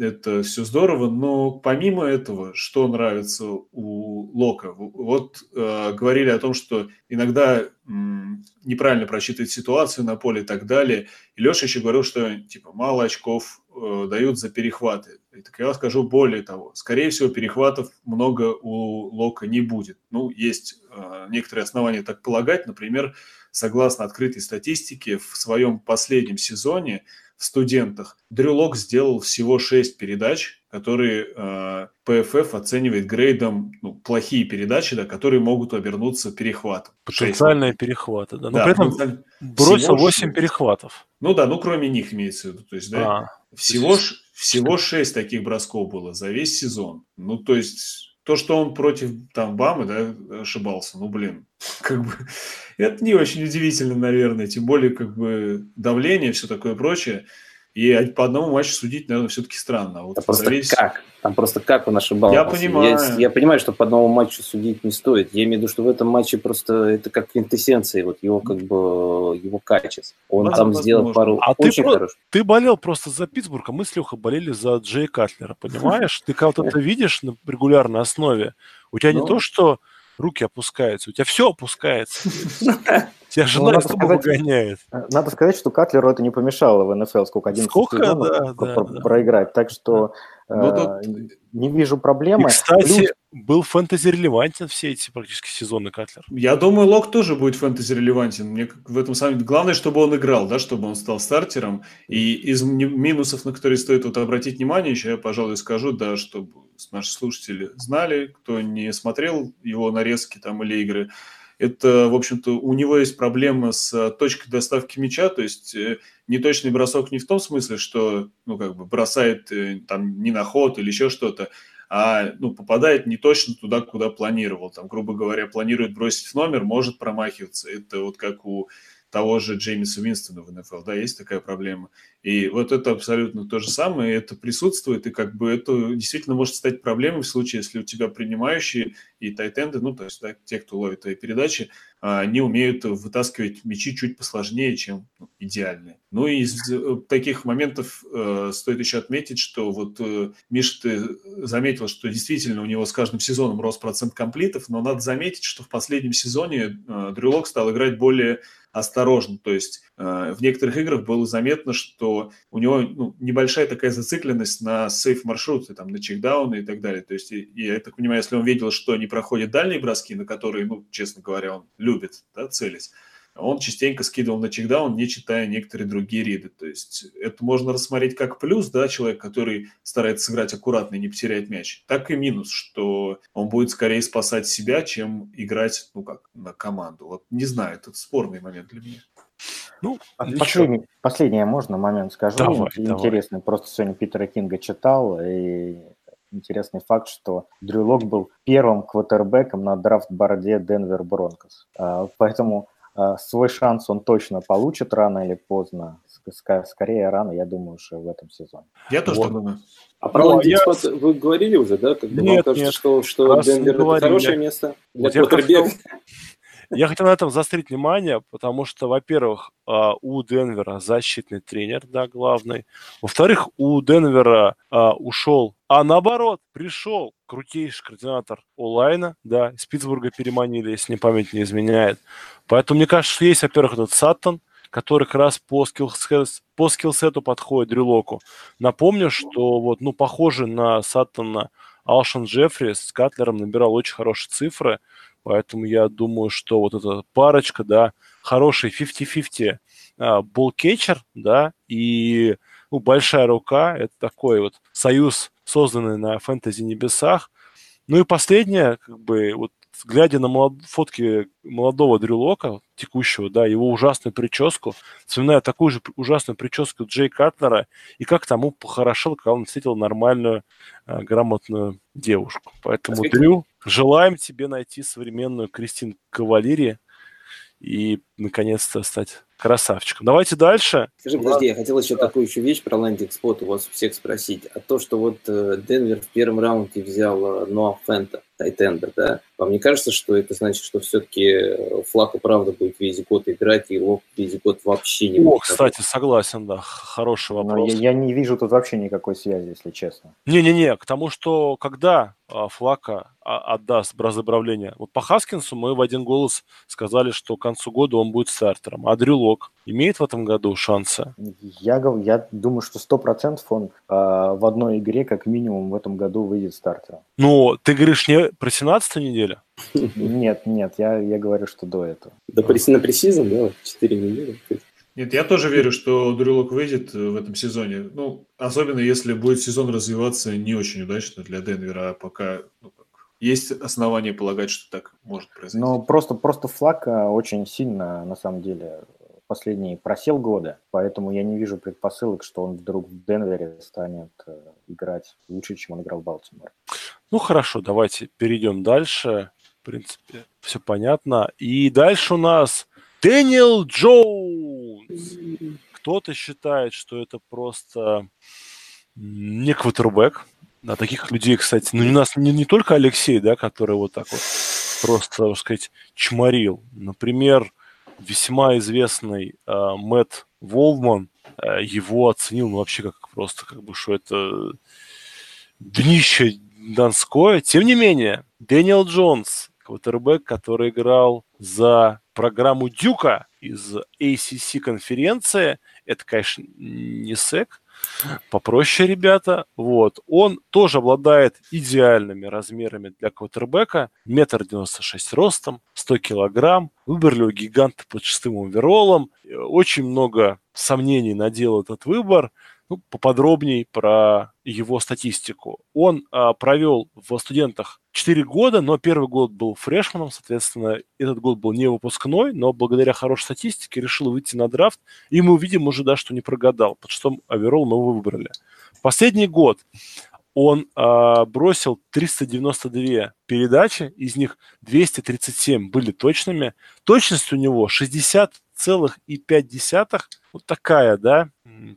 это все здорово, но помимо этого, что нравится у Лока, вот э, говорили о том, что иногда м, неправильно просчитывает ситуацию на поле и так далее. И Леша еще говорил, что типа мало очков э, дают за перехваты. И так я скажу более того, скорее всего, перехватов много у Лока не будет. Ну, есть э, некоторые основания так полагать. Например, согласно открытой статистике, в своем последнем сезоне в студентах Дрю Лок сделал всего 6 передач, которые э, ПФФ оценивает грейдом ну, плохие передачи, да, которые могут обернуться перехватом. Потенциальные перехваты, да. Но да, при этом потенциаль... бросил 8 6. перехватов. Ну да, ну кроме них имеется в виду. То есть, да, а, всего, то есть... всего 6 таких бросков было за весь сезон. Ну, то есть то, что он против там Бамы, да, ошибался, ну, блин, как бы это не очень удивительно, наверное, тем более как бы давление, все такое прочее. И по одному матчу судить, наверное, все-таки странно. А вот просто зависит... как? Там просто как он ошибался. Я понимаю. Я, я понимаю, что по одному матчу судить не стоит. Я имею в виду, что в этом матче просто это как квинтэссенция вот его как бы его качеств. Он возможно, там сделал возможно. пару а очень ты, хороших. Ты болел просто за Питтсбург, а мы с Лехой болели за Джей Катлера, понимаешь? Ты как-то это видишь на регулярной основе. У тебя не ну. то, что руки опускаются, у тебя все опускается. Тебя жена ну, из дома выгоняет. Надо сказать, что Катлеру это не помешало в НФЛ сколько, 11 сколько? сезонов да, да, проиграть. Так что ну, э, тут... не вижу проблемы. И, кстати, Плюс... был фэнтези-релевантен все эти практически сезоны Катлер. Я думаю, Лок тоже будет фэнтези-релевантен. Мне в этом самом... Главное, чтобы он играл, да, чтобы он стал стартером. И из минусов, на которые стоит вот обратить внимание, еще я, пожалуй, скажу, да, чтобы наши слушатели знали, кто не смотрел его нарезки там или игры, это, в общем-то, у него есть проблема с точкой доставки мяча, то есть э, неточный бросок не в том смысле, что, ну, как бы бросает э, там не на ход или еще что-то, а, ну, попадает не точно туда, куда планировал. Там, грубо говоря, планирует бросить в номер, может промахиваться. Это вот как у того же Джеймиса Уинстона в НФЛ, да, есть такая проблема. И вот это абсолютно то же самое, это присутствует, и как бы это действительно может стать проблемой в случае, если у тебя принимающие и тайтенды, ну, то есть да, те, кто ловит твои передачи, они умеют вытаскивать мячи чуть посложнее, чем ну, идеальные. Ну и из э, таких моментов э, стоит еще отметить, что вот э, Миша, ты заметил, что действительно у него с каждым сезоном рос процент комплитов, но надо заметить, что в последнем сезоне э, Дрюлок стал играть более осторожно. То есть э, в некоторых играх было заметно, что у него ну, небольшая такая зацикленность на сейф-маршруты, там, на чекдауны и так далее. То есть, и, и я так понимаю, если он видел, что не проходят дальние броски, на которые, ну, честно говоря, он любит да, целить, он частенько скидывал на чекдаун, не читая некоторые другие риды. То есть это можно рассмотреть как плюс, да, человек, который старается сыграть аккуратно и не потерять мяч, так и минус, что он будет скорее спасать себя, чем играть, ну как, на команду. Вот не знаю, это спорный момент для меня. Ну, последний, последний можно момент скажу. Давай, Интересный. Давай. Просто сегодня Питера Кинга читал, и интересный факт, что Дрю Лок был первым квотербеком на драфт-борде Денвер Бронкос. А, поэтому а, свой шанс он точно получит рано или поздно. Скорее рано, я думаю, что в этом сезоне. Я тоже вот. думаю. А про ну, я... вы говорили уже, да? Как бы, нет, кажется, нет. что, что Денвер это хорошее место для вот квотербека? Я хотел на этом заострить внимание, потому что, во-первых, а, у Денвера защитный тренер, да, главный. Во-вторых, у Денвера а, ушел, а наоборот, пришел крутейший координатор онлайна, да, из Питтсбурга переманили, если не память не изменяет. Поэтому, мне кажется, что есть, во-первых, этот Саттон, который как раз по, скиллсет, по скиллсету подходит Дрюлоку. Напомню, что вот, ну, похоже на Саттона Алшан Джеффри с Катлером набирал очень хорошие цифры, поэтому я думаю, что вот эта парочка, да, хороший 50-50 а, болкетчер, да, и ну, большая рука, это такой вот союз, созданный на фэнтези небесах. Ну и последнее, как бы, вот глядя на молод... фотки молодого Дрюлока, текущего, да, его ужасную прическу, вспоминая такую же ужасную прическу Джей Катлера, и как тому похорошел, когда он встретил нормальную, э, грамотную девушку. Поэтому, Дрю, желаем тебе найти современную Кристин Кавалери и, наконец-то, стать красавчиком. Давайте дальше. Скажи, подожди, я хотел еще такую еще вещь про лендинг спот у вас всех спросить. А то, что вот э, Денвер в первом раунде взял э, Ноа Фента, Тайтенда, да, вам не кажется, что это значит, что все-таки э, Флаку правда будет весь год играть, и Лок весь год вообще не будет? О, кстати, согласен, да, хороший вопрос. Я, я не вижу тут вообще никакой связи, если честно. Не-не-не, к тому, что когда а, Флака а, отдаст бразоправление. Вот по Хаскинсу мы в один голос сказали, что к концу года он будет стартером. А Дрю Лок имеет в этом году шансы? Я, я думаю, что сто процентов он э, в одной игре как минимум в этом году выйдет стартером. Ну, ты говоришь не про 17 неделю? Нет, нет, я, я говорю, что до этого. До на пресизон, да, 4 недели. Нет, я тоже верю, что Дрюлок выйдет в этом сезоне. Ну, особенно если будет сезон развиваться не очень удачно для Денвера, а пока ну, есть основания полагать, что так может произойти. Ну, просто, просто флаг очень сильно, на самом деле, последний просел года, поэтому я не вижу предпосылок, что он вдруг в Денвере станет э, играть лучше, чем он играл в Балтиморе. Ну, хорошо, давайте перейдем дальше. В принципе, все понятно. И дальше у нас Дэниел Джоунс. Кто-то считает, что это просто не квотербек. Да, таких людей, кстати, ну, у нас не, не только Алексей, да, который вот так вот просто, так сказать, чморил. Например, весьма известный э, Мэтт Уолдман э, его оценил ну, вообще как просто, как бы, что это днище Донское. Тем не менее, Дэниел Джонс, квотербек, который играл за программу Дюка из ACC конференции, это, конечно, не СЭК, попроще ребята. Вот. Он тоже обладает идеальными размерами для квотербека. Метр девяносто шесть ростом, 100 килограмм. Выбрали у гиганта под шестым оверолом. Очень много сомнений надел этот выбор ну, поподробней про его статистику. Он а, провел в студентах 4 года, но первый год был фрешманом, соответственно, этот год был не выпускной, но благодаря хорошей статистике решил выйти на драфт, и мы увидим уже, да, что не прогадал, под что оверолл мы его выбрали. Последний год он а, бросил 392 передачи, из них 237 были точными. Точность у него 60,5 вот такая, да,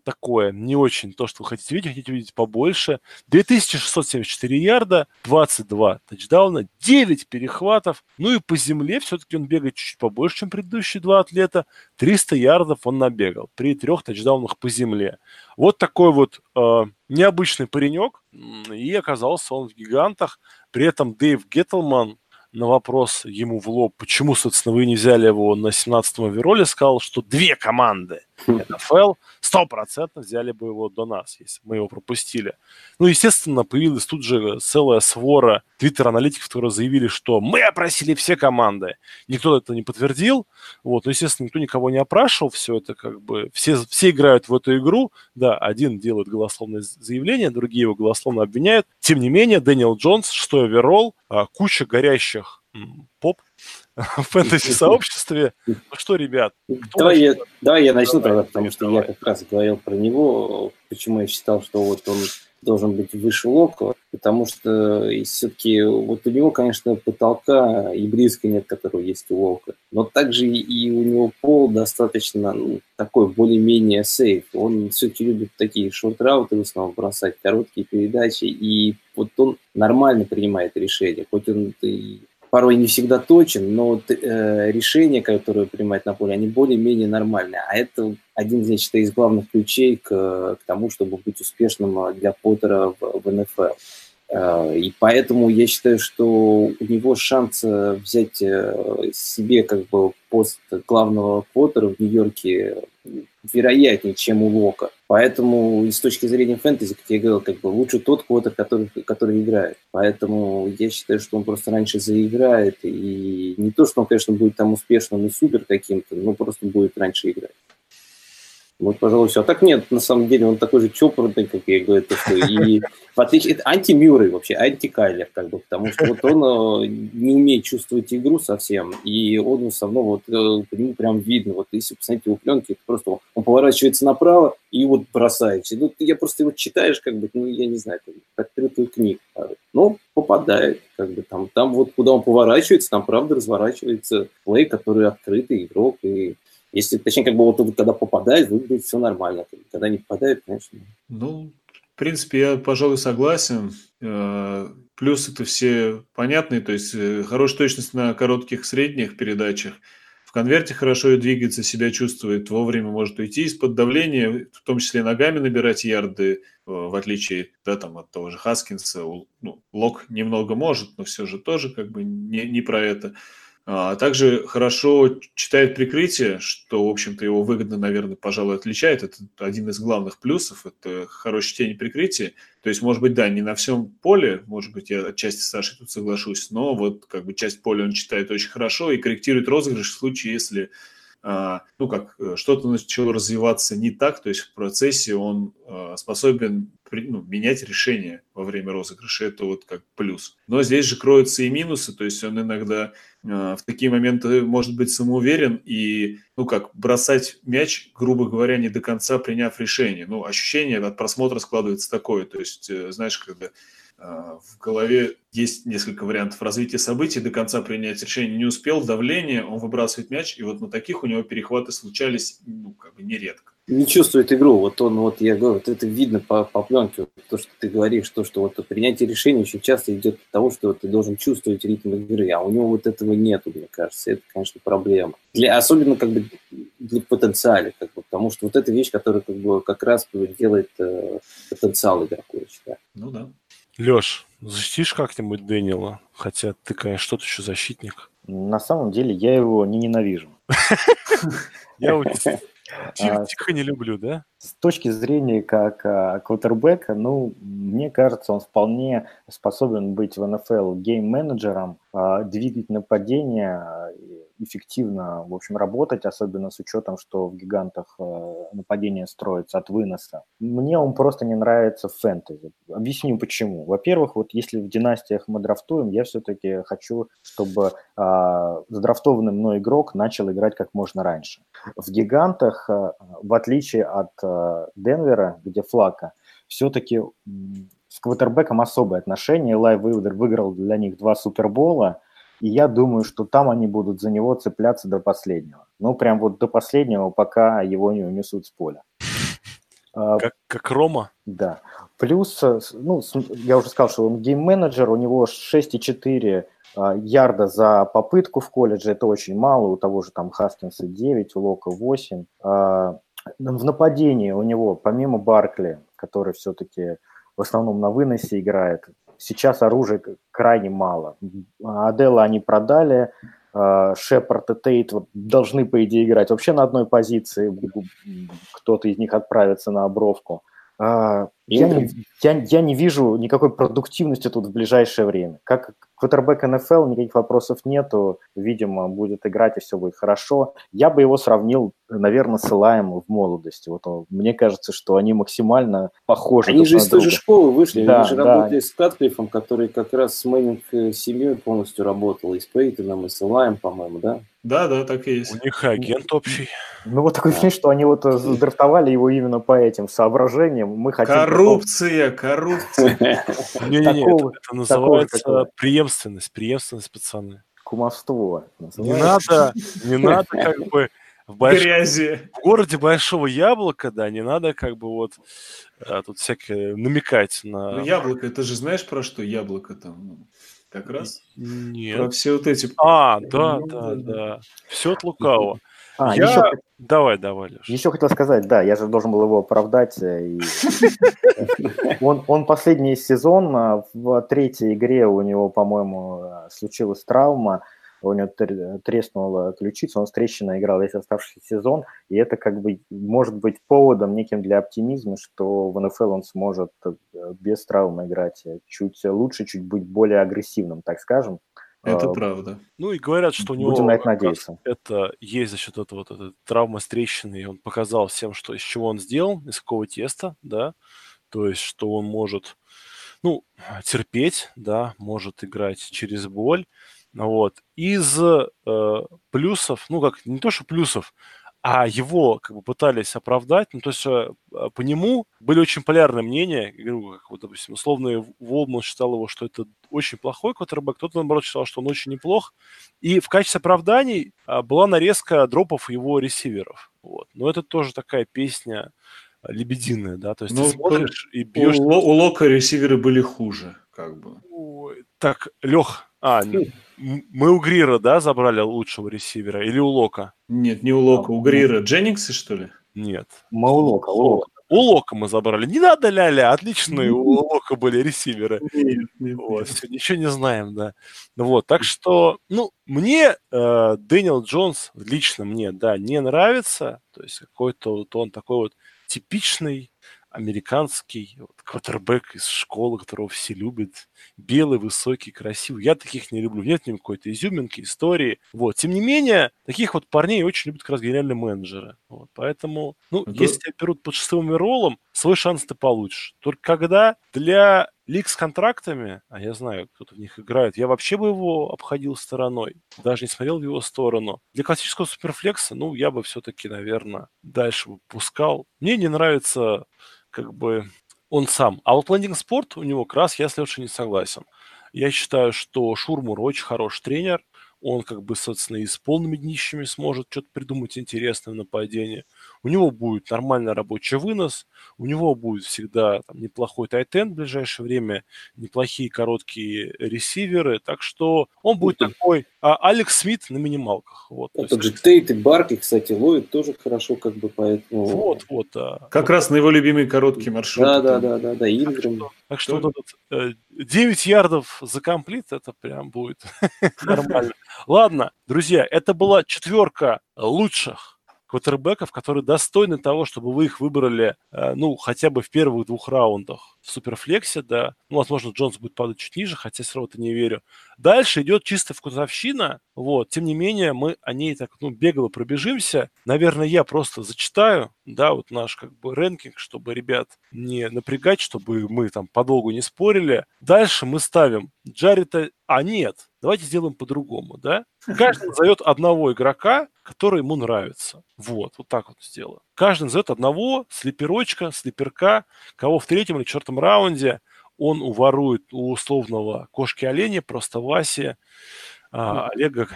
такое, не очень то, что вы хотите видеть, хотите видеть побольше. 2674 ярда, 22 тачдауна, 9 перехватов. Ну и по земле все-таки он бегает чуть-чуть побольше, чем предыдущие два атлета. 300 ярдов он набегал при трех тачдаунах по земле. Вот такой вот э, необычный паренек, и оказался он в гигантах. При этом Дэйв Геттлман, на вопрос ему в лоб, почему, собственно, вы не взяли его на 17-м овероле, сказал, что две команды НФЛ стопроцентно взяли бы его до нас, если мы его пропустили. Ну, естественно, появилась тут же целая свора твиттер-аналитиков, которые заявили, что мы опросили все команды. Никто это не подтвердил. Вот, но, естественно, никто никого не опрашивал. Все это как бы... Все, все играют в эту игру. Да, один делает голословное заявление, другие его голословно обвиняют. Тем не менее, Дэниел Джонс, шестой оверолл, а, куча горящих поп в фэнтези-сообществе. Ну что, ребят? Давай я, давай я начну тогда, потому что я как раз говорил про него, почему я считал, что вот он должен быть выше Лока, потому что все-таки вот у него, конечно, потолка и близко нет, которого есть у Лока. Но также и у него пол достаточно ну, такой более-менее сейф. Он все-таки любит такие шорт-рауты в основном бросать, короткие передачи, и вот он нормально принимает решения. Хоть он и порой не всегда точен, но вот, э, решения, которые принимает на поле, они более-менее нормальные. А это один, считаю, из главных ключей к, к тому, чтобы быть успешным э, для Поттера в, в НФЛ. Э, и поэтому я считаю, что у него шанс э, взять себе как бы пост главного Поттера в Нью-Йорке вероятнее, чем у Лока. Поэтому с точки зрения фэнтези, как я говорил, как бы лучше тот квотер, который, который играет. Поэтому я считаю, что он просто раньше заиграет. И не то, что он, конечно, будет там успешным и супер каким-то, но просто будет раньше играть. Вот, пожалуй, все. А так нет, на самом деле он такой же чопорный, как я говорю, то, что и в отличие, это анти-Мюррей вообще, анти-Кайлер, как бы, потому что вот он э, не умеет чувствовать игру совсем, и он все равно вот э, по нему прям видно, вот если посмотреть его пленки, это просто он поворачивается направо и вот бросает. Ну, я просто его читаешь, как бы, ну, я не знаю, как открытую книгу. Но попадает, как бы там, там вот куда он поворачивается, там правда разворачивается плей, который открытый игрок, и если, точнее, как бы вот когда попадает, выглядит все нормально. Когда не попадает, конечно. Ну, в принципе, я, пожалуй, согласен. Э, плюсы-то все понятные, то есть э, хорошая точность на коротких средних передачах. В конверте хорошо двигается, себя чувствует, вовремя может уйти из-под давления, в том числе ногами набирать ярды, э, в отличие да, там, от того же Хаскинса. Ну, Лок немного может, но все же тоже как бы не, не про это. А также хорошо читает прикрытие, что, в общем-то, его выгодно, наверное, пожалуй, отличает. Это один из главных плюсов, это хорошее чтение прикрытия. То есть, может быть, да, не на всем поле, может быть, я отчасти с Сашей тут соглашусь, но вот как бы часть поля он читает очень хорошо и корректирует розыгрыш в случае, если а, ну, как э, что-то начало развиваться не так, то есть в процессе он а, способен ну, менять решение во время розыгрыша, это вот как плюс. Но здесь же кроются и минусы, то есть он иногда а, в такие моменты может быть самоуверен и, ну, как бросать мяч, грубо говоря, не до конца приняв решение. Ну, ощущение от просмотра складывается такое, то есть, э, знаешь, когда в голове есть несколько вариантов развития событий, до конца принять решение не успел, давление, он выбрасывает мяч, и вот на таких у него перехваты случались, ну, как бы нередко. Не чувствует игру, вот он, вот я говорю, вот это видно по, по пленке, то, что ты говоришь, то, что вот принятие решения очень часто идет от того, что ты должен чувствовать ритм игры, а у него вот этого нету, мне кажется, это, конечно, проблема. Для, особенно как бы для потенциала, как бы, потому что вот эта вещь, которая как бы как раз делает э, потенциал игрока, я считаю. Ну да. Леш, защитишь как-нибудь Дэниела? Хотя ты, конечно, что-то еще защитник. На самом деле я его не ненавижу. Я тихо, тихо не люблю, да? С точки зрения как а, квотербека, ну, мне кажется, он вполне способен быть в НФЛ гейм-менеджером, а, двигать нападение, эффективно, в общем, работать, особенно с учетом, что в гигантах э, нападение строится от выноса. Мне он просто не нравится в фэнтези. Объясню почему. Во-первых, вот если в династиях мы драфтуем, я все-таки хочу, чтобы э, задрафтованный мной игрок начал играть как можно раньше. В гигантах, э, в отличие от э, Денвера, где Флака, все-таки с квотербеком особое отношение. Лай выиграл для них два супербола – и я думаю, что там они будут за него цепляться до последнего. Ну, прям вот до последнего, пока его не унесут с поля. А, как, как Рома? Да. Плюс, э, ну, я уже сказал, что он гейм-менеджер, у него 6,4 а, ярда за попытку в колледже, это очень мало, у того же там Хаскинса 9, у Лока 8. А, в нападении у него, помимо Баркли, который все-таки в основном на выносе играет, Сейчас оружия крайне мало. Адела они продали, а, Шепард и Тейт должны, по идее, играть вообще на одной позиции. Кто-то из них отправится на обровку. А, я не, я, я не вижу никакой продуктивности тут в ближайшее время. Как квотербек НФЛ, никаких вопросов нету. Видимо, будет играть и все будет хорошо. Я бы его сравнил, наверное, с Илаем в молодости. Вот он, мне кажется, что они максимально похожи Они же из той же школы вышли. Да, они же да. работали с Катклифом, который как раз с Мэннинг семьей полностью работал. И с Пейтоном, и с Илаем, по-моему, да? Да, да, так и есть. У них агент общий. Ну, вот такое ощущение, что они вот задрафтовали его именно по этим соображениям. Мы хотим Коррупция, коррупция. Не-не-не, это называется преемственность, преемственность, пацаны. Кумовство. Не надо, не надо как бы в, больш... Грязи. в городе большого яблока, да, не надо как бы вот а, тут всякое намекать на... Ну, яблоко, это же знаешь про что яблоко там? Как раз? Нет. Про все вот эти... А, да, ну, да, да. Все от лукавого. А, я... еще... Давай, давай, Леш. Еще хотел сказать, да, я же должен был его оправдать. Э, и... он, он последний сезон, а, в третьей игре у него, по-моему, случилась травма, у него треснула ключица, он с трещиной играл весь оставшийся сезон, и это как бы может быть поводом неким для оптимизма, что в НФЛ он сможет э, без травмы играть чуть лучше, чуть быть более агрессивным, так скажем. Это а, правда. Ну и говорят, что у него Будем на это надеяться. это есть за счет этого вот этой травмы с трещиной, и он показал всем, что из чего он сделал, из какого теста, да, то есть, что он может, ну, терпеть, да, может играть через боль, вот. Из э, плюсов, ну как, не то, что плюсов, а его как бы пытались оправдать, ну, то есть э, по нему были очень полярные мнения, говорю, как вот, допустим, условно Волман считал его, что это очень плохой квотербек, кто-то, наоборот, считал, что он очень неплох, и в качестве оправданий а, была нарезка дропов его ресиверов, вот, но это тоже такая песня лебединая, да, то есть ну, ты смотришь и бьешь... У, у Лока ресиверы были хуже, как бы. Так, Лех, а, мы у Грира, да, забрали лучшего ресивера или у Лока? Нет, не у Лока, у Грира. Дженнингсы, что ли? Нет. Мы у Лока, у Лока. У Лока мы забрали. Не надо ля-ля, отличные у Лока были ресиверы. Нет, нет, вот, нет. ничего не знаем, да. Ну вот, так что, ну, мне э, Дэниел Джонс, лично мне, да, не нравится. То есть какой-то вот он такой вот типичный американский вот, квотербек из школы, которого все любят, белый, высокий, красивый. Я таких не люблю. Нет в нем какой-то изюминки, истории. Вот. Тем не менее, таких вот парней очень любят как раз генеральные менеджеры. Вот. Поэтому, ну, Это... если тебя берут под шестым роллом, свой шанс ты получишь. Только когда для лиг с контрактами, а я знаю, кто-то в них играет, я вообще бы его обходил стороной, даже не смотрел в его сторону. Для классического суперфлекса, ну, я бы все-таки, наверное, дальше бы пускал. Мне не нравится как бы он сам. А вот лендинг спорт у него как раз я с Лешей не согласен. Я считаю, что Шурмур очень хороший тренер, он как бы, собственно, и с полными днищами сможет что-то придумать интересное в нападении. У него будет нормальный рабочий вынос, у него будет всегда там, неплохой тайтен в ближайшее время, неплохие короткие ресиверы, так что он будет ну, такой а, Алекс Смит на минималках. Вот, а тот же Тейт и Барки, кстати, ловит тоже хорошо, как бы поэтому... Вот, вот. А, как вот. раз на его любимый короткий маршрут. Да, да, да, да, да, Инграм. Так что, так что вот этот, 9 ярдов за комплит, это прям будет нормально. Ладно, друзья, это была четверка лучших квотербеков, которые достойны того, чтобы вы их выбрали, э, ну, хотя бы в первых двух раундах в суперфлексе, да. Ну, возможно, Джонс будет падать чуть ниже, хотя все равно это не верю. Дальше идет чисто вкусовщина, вот. Тем не менее, мы о ней так, ну, бегло пробежимся. Наверное, я просто зачитаю, да, вот наш как бы рэнкинг, чтобы ребят не напрягать, чтобы мы там подолгу не спорили. Дальше мы ставим Джарита... А, нет, давайте сделаем по-другому, да? Каждый назовет одного игрока, который ему нравится. Вот, вот так вот сделаю. Каждый назовет одного слеперочка, слеперка, кого в третьем или четвертом раунде он уворует у условного кошки-оленя, просто Васи, а, Олега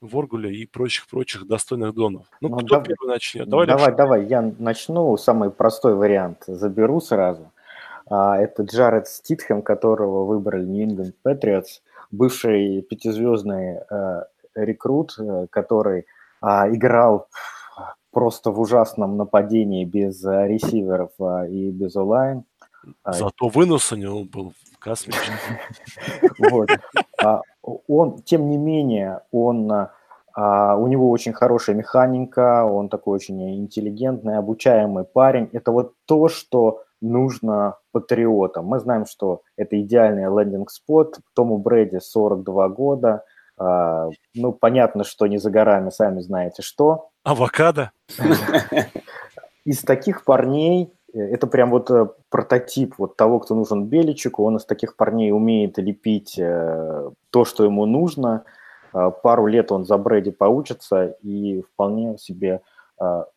Воргуля и прочих-прочих достойных донов. Ну, ну кто да, первый начнет? Давай, давай, давай, я начну. Самый простой вариант заберу сразу. А, это Джаред Ститхэм, которого выбрали England Patriots, бывший пятизвездный а, рекрут, э, который а, играл просто в ужасном нападении без а, ресиверов а, и без онлайн. А, Зато вынос у него был космический. Вот. Он, тем не менее, он, у него очень хорошая механика, он такой очень интеллигентный, обучаемый парень. Это вот то, что нужно патриотам. Мы знаем, что это идеальный лендинг-спот. Тому Брэди 42 года. Ну, понятно, что не за горами, сами знаете что. Авокадо? Из таких парней Э, это прям вот э, прототип вот того, кто нужен Беличику. Он из таких парней умеет лепить э, то, что ему нужно. Пару лет он за Брэди поучится и вполне себе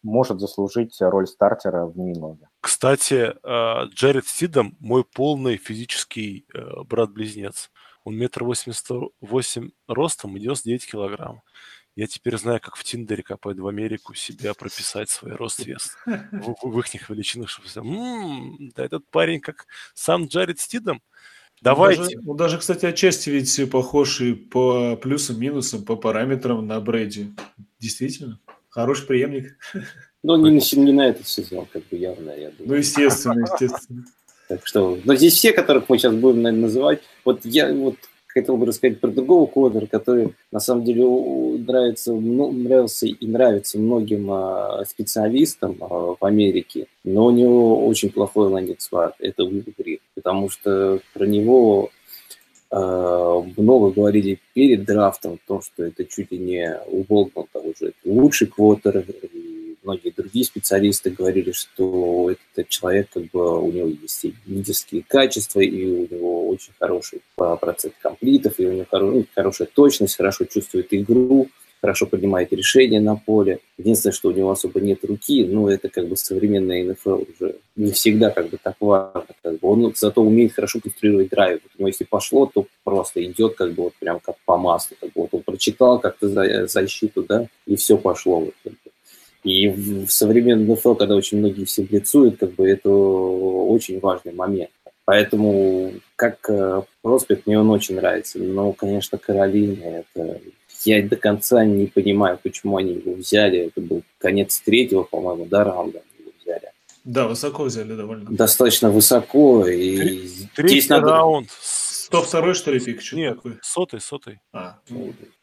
может заслужить роль стартера в Нью-Ингланде. Кстати, Джаред Сидом мой полный физический брат-близнец. Он метр восемьдесят восемь ростом и 99 килограмм. Я теперь знаю, как в Тиндере копать в Америку себя прописать свой рост вес в, в их величинах, чтобы м-м, да этот парень как сам Джаред Стидом. Давайте. Он даже, он даже, кстати, отчасти ведь похож и по плюсам-минусам, по параметрам на Брэди. Действительно, хороший преемник. Ну, не, не на этот сезон, как бы явно, я думаю. Ну, естественно, естественно. Так что, но здесь все, которых мы сейчас будем наверное, называть, вот я вот хотел бы рассказать про другого квотера, который на самом деле нравится, ну, нравился и нравится многим а, специалистам а, в Америке, но у него очень плохой landing spot, это Уилл потому что про него много говорили перед драфтом о том, что это чуть ли не у Болтона уже лучший квотер, многие другие специалисты говорили, что этот человек, как бы, у него есть и лидерские качества, и у него очень хороший процент комплитов, и у него ну, хорошая точность, хорошо чувствует игру, хорошо принимает решения на поле. Единственное, что у него особо нет руки, ну, это как бы современная НФЛ уже не всегда как бы так важно. Как бы. Он зато умеет хорошо конструировать драйв. Него если пошло, то просто идет как бы вот прям как по маслу. Как бы вот он прочитал как-то защиту, да, и все пошло. Вот. И в современном НФЛ, когда очень многие все блицуют, как бы это очень важный момент. Поэтому как э, проспект мне он очень нравится. Но, конечно, Каролина, это... Я до конца не понимаю, почему они его взяли. Это был конец третьего, по-моему, да, раунда его взяли. Да, высоко взяли довольно. Достаточно высоко. И Третий здесь надо... раунд 102 что ли, пик? Нет, такое? сотый, сотый. А.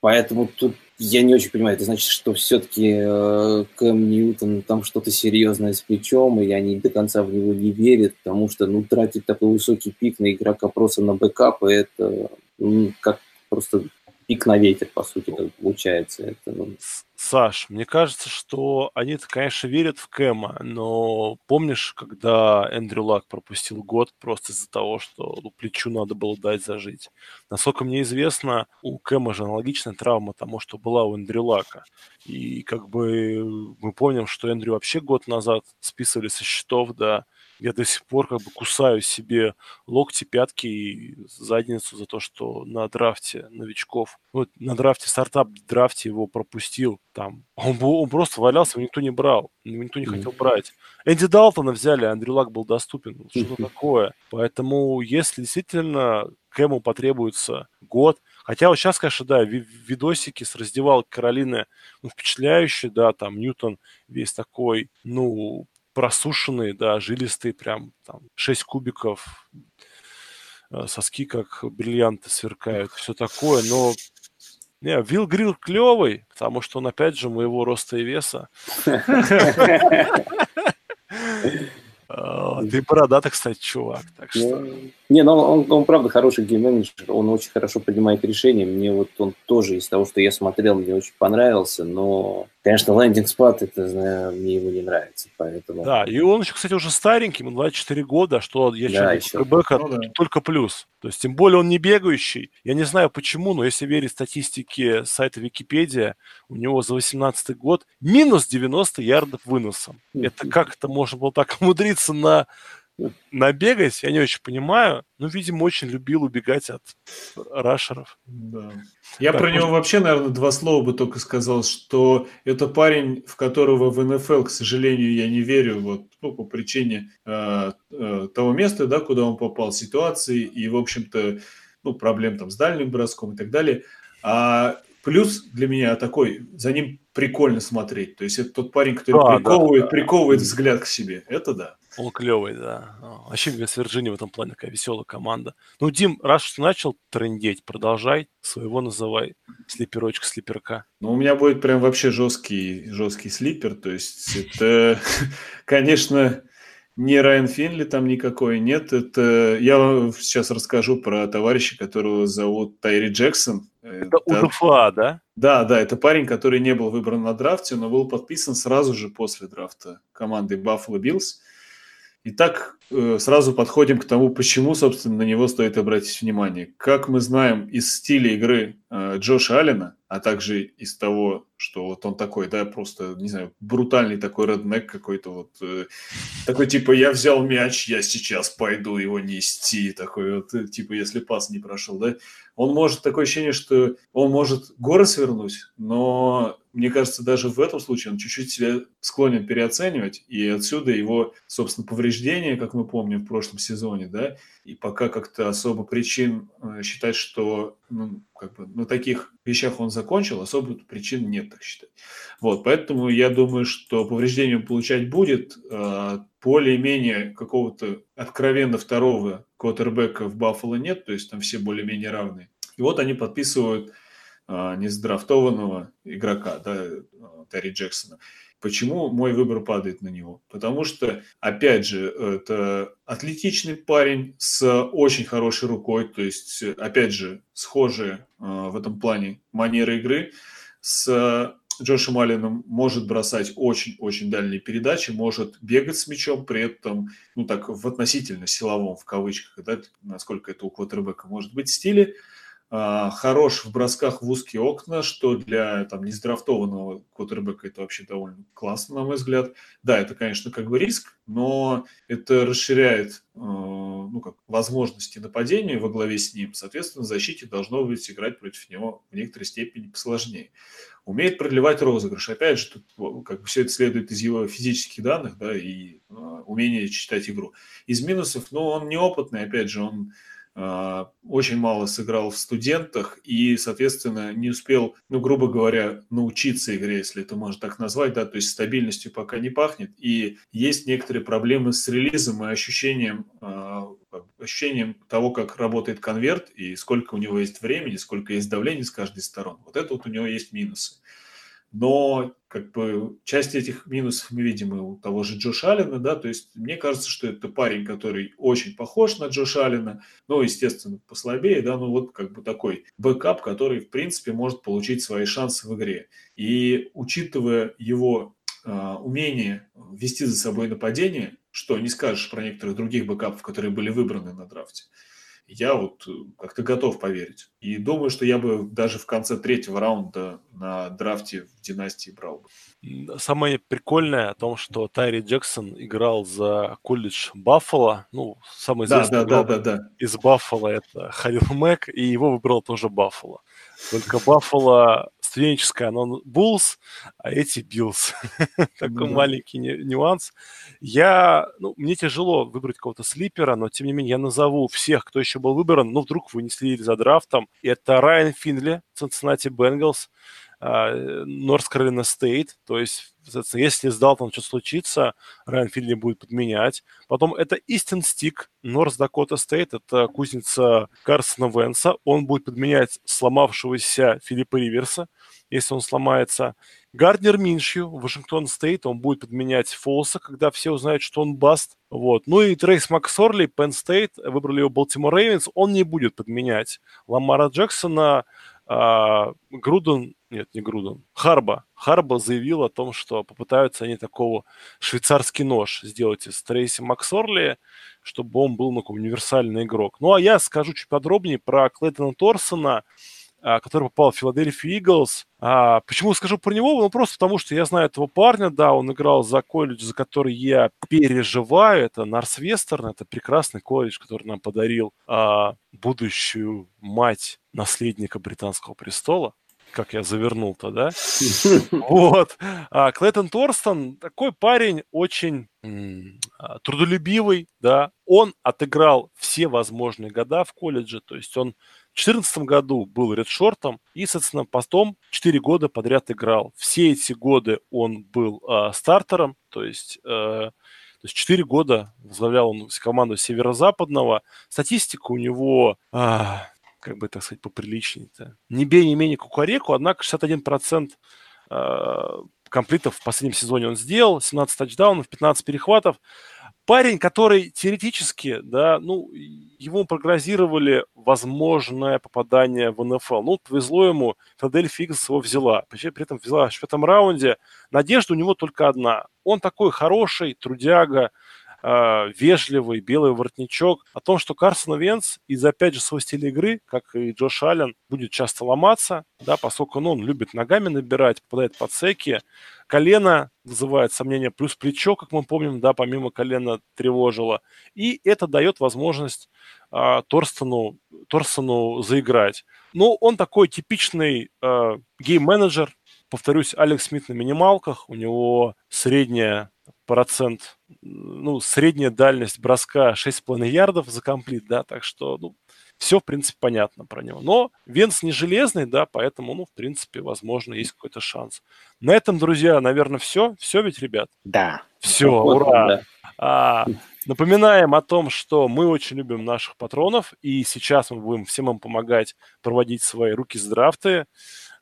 Поэтому тут я не очень понимаю, это значит, что все-таки э, Кэм Ньютон там что-то серьезное с плечом, и они до конца в него не верят, потому что, ну, тратить такой высокий пик на игрока просто на бэкапы, это ну, как просто пик на ветер, по сути, как получается. Это, ну... Саш, мне кажется, что они-то, конечно, верят в Кэма, но помнишь, когда Эндрю Лак пропустил год просто из-за того, что ну, плечу надо было дать зажить? Насколько мне известно, у Кэма же аналогичная травма тому, что была у Эндрю Лака. И как бы мы помним, что Эндрю вообще год назад списывали со счетов, да, я до сих пор как бы кусаю себе локти, пятки и задницу за то, что на драфте новичков, вот на драфте, стартап драфте его пропустил там. Он, был, он просто валялся, его никто не брал, его никто не хотел брать. Энди Далтона взяли, Андрю Лак был доступен. Что такое? Поэтому, если действительно Кэму потребуется год, Хотя вот сейчас, конечно, да, видосики с раздевалки Каролины ну, впечатляющие, да, там Ньютон весь такой, ну, просушенный, да, жилистый, прям там 6 кубиков, э, соски как бриллианты сверкают, все такое, но не, Вилл Грилл клевый, потому что он, опять же, моего роста и веса. А, ты бородатый, кстати, чувак. Так что... Не, ну он, он, правда хороший гейм-менеджер, он очень хорошо принимает решения. Мне вот он тоже из того, что я смотрел, мне очень понравился, но, конечно, лендинг спад, это, знаю, мне его не нравится, поэтому... Да, и он еще, кстати, уже старенький, ему 24 года, что я да, считаю, ну, да. только плюс. То есть, тем более он не бегающий. Я не знаю почему, но если верить статистике сайта Википедия, у него за 18 год минус 90 ярдов выносом. Это как это можно было так умудриться на набегать, я не очень понимаю, но, видимо, очень любил убегать от рашеров. Да. Я так, про может... него вообще, наверное, два слова бы только сказал, что это парень, в которого в НФЛ, к сожалению, я не верю, вот ну, по причине э, э, того места, да, куда он попал, ситуации и, в общем-то, ну, проблем там с дальним броском и так далее. А плюс для меня такой, за ним прикольно смотреть. То есть это тот парень, который да, приковывает, да, да. приковывает взгляд к себе. Это да. Он клевый, да. Вообще Вест Вирджиния в этом плане такая веселая команда. Ну, Дим, раз что начал трендеть, продолжай, своего называй слиперочка, слиперка. Ну, у меня будет прям вообще жесткий, жесткий слипер, то есть это, конечно, не Райан Финли там никакой, нет. Это я вам сейчас расскажу про товарища, которого зовут Тайри Джексон. Это УДФА, да? Да, да, это парень, который не был выбран на драфте, но был подписан сразу же после драфта команды Buffalo Bills. Итак, э, сразу подходим к тому, почему, собственно, на него стоит обратить внимание. Как мы знаем из стиля игры э, Джоша Аллена, а также из того, что вот он такой, да, просто, не знаю, брутальный такой реднек какой-то вот, э, такой типа, я взял мяч, я сейчас пойду его нести, такой вот, типа, если пас не прошел, да, он может, такое ощущение, что он может горы свернуть, но мне кажется, даже в этом случае он чуть-чуть себя склонен переоценивать, и отсюда его, собственно, повреждения, как мы помним в прошлом сезоне, да, и пока как-то особо причин э, считать, что ну, как бы на таких вещах он закончил, особо причин нет, так считать. Вот, поэтому я думаю, что повреждение получать будет, э, более-менее какого-то откровенно второго квотербека в Баффало нет, то есть там все более-менее равные. И вот они подписывают а, незадрафтованного игрока, да, а, Терри Джексона. Почему мой выбор падает на него? Потому что, опять же, это атлетичный парень с очень хорошей рукой, то есть, опять же, схожие а, в этом плане манеры игры. С Джошем Алленом может бросать очень-очень дальние передачи, может бегать с мячом, при этом, ну так, в относительно силовом, в кавычках, да, насколько это у квотербека может быть, стиле. А, хорош в бросках в узкие окна, что для там, нездрафтованного квотербека это вообще довольно классно, на мой взгляд. Да, это, конечно, как бы риск, но это расширяет э, ну, как, возможности нападения во главе с ним. Соответственно, защите должно быть играть против него в некоторой степени посложнее. Умеет продлевать розыгрыш. Опять же, тут как бы все это следует из его физических данных да, и э, умения читать игру. Из минусов, ну, он неопытный, опять же, он а, очень мало сыграл в студентах и, соответственно, не успел, ну, грубо говоря, научиться игре, если это можно так назвать, да, то есть стабильностью пока не пахнет, и есть некоторые проблемы с релизом и ощущением, а, ощущением того, как работает конверт и сколько у него есть времени, сколько есть давления с каждой стороны. Вот это вот у него есть минусы. Но как бы часть этих минусов мы видим и у того же Джоша Аллена, да, то есть мне кажется, что это парень, который очень похож на Джоша Аллена, но, естественно, послабее, да, ну вот как бы такой backup, который, в принципе, может получить свои шансы в игре. И учитывая его э, умение вести за собой нападение, что не скажешь про некоторых других бэкапов, которые были выбраны на драфте, я вот э, как-то готов поверить. И думаю, что я бы даже в конце третьего раунда на драфте в династии брал бы. Самое прикольное о том, что Тайри Джексон играл за колледж Баффало. Ну, самый известный да, да, да, да, да. из Баффало это Халил Мэк, и его выбрал тоже Баффало. Только Баффало студенческая, но Буллс, а эти Биллс. Такой маленький нюанс. Я, ну, мне тяжело выбрать какого-то sleeper а, но тем не менее я назову всех, кто еще был выбран, но вдруг вы не следили за драфтом. Это Райан Финли, Cincinnati Bengals, North Carolina State, то есть, если с Далтоном что-то случится, Райан Финли будет подменять. Потом это Истон Стик, North Dakota State, это кузница Карсона Венса, он будет подменять сломавшегося Филиппа Риверса, если он сломается. Гарднер Миншью, Washington State, он будет подменять Фолса, когда все узнают, что он bust. Вот. Ну и Трейс Максорли, Penn State, выбрали его Baltimore Ravens, он не будет подменять Ламара Джексона, а, Груден, нет, не Груден, Харба. Харба заявил о том, что попытаются они такого швейцарский нож сделать из Трейси Максорли, чтобы он был ну, универсальный игрок. Ну, а я скажу чуть подробнее про Клейтона Торсона. А, который попал в Филадельфию Иглс. А, почему скажу про него? Ну, просто потому, что я знаю этого парня, да, он играл за колледж, за который я переживаю. Это Нарсвестерн, это прекрасный колледж, который нам подарил а, будущую мать наследника британского престола как я завернул-то, да? Вот. А Клейтон Торстон такой парень очень а, трудолюбивый, да. Он отыграл все возможные года в колледже, то есть он 2014 году был редшортом и, соответственно, потом 4 года подряд играл. Все эти годы он был э, стартером, то есть, э, то есть 4 года возглавлял он команду северо-западного. Статистика у него, э, как бы так сказать, поприличнее-то. Не бей, не менее кукареку, однако 61% э, комплитов в последнем сезоне он сделал, 17 тачдаунов, 15 перехватов парень, который теоретически, да, ну, ему прогнозировали возможное попадание в НФЛ. Ну, повезло ему, Филадельфия Иглс его взяла. При этом взяла в пятом раунде. Надежда у него только одна. Он такой хороший, трудяга, э, вежливый, белый воротничок, о том, что Карсон Венц из-за, опять же, своего стиля игры, как и Джош Аллен, будет часто ломаться, да, поскольку ну, он любит ногами набирать, попадает под секи, колено вызывает сомнения, плюс плечо, как мы помним, да, помимо колена тревожило. И это дает возможность э, Торстону, Торстону заиграть. Ну, он такой типичный э, гейм-менеджер, повторюсь, Алекс Смит на минималках, у него средняя процент, ну, средняя дальность броска 6,5 ярдов за комплит, да, так что, ну, все, в принципе, понятно про него. Но Венс не железный, да, поэтому, ну, в принципе, возможно, есть какой-то шанс. На этом, друзья, наверное, все. Все ведь, ребят? Да. Все, вот, ура. Да. А, напоминаем о том, что мы очень любим наших патронов, и сейчас мы будем всем им помогать проводить свои руки с драфты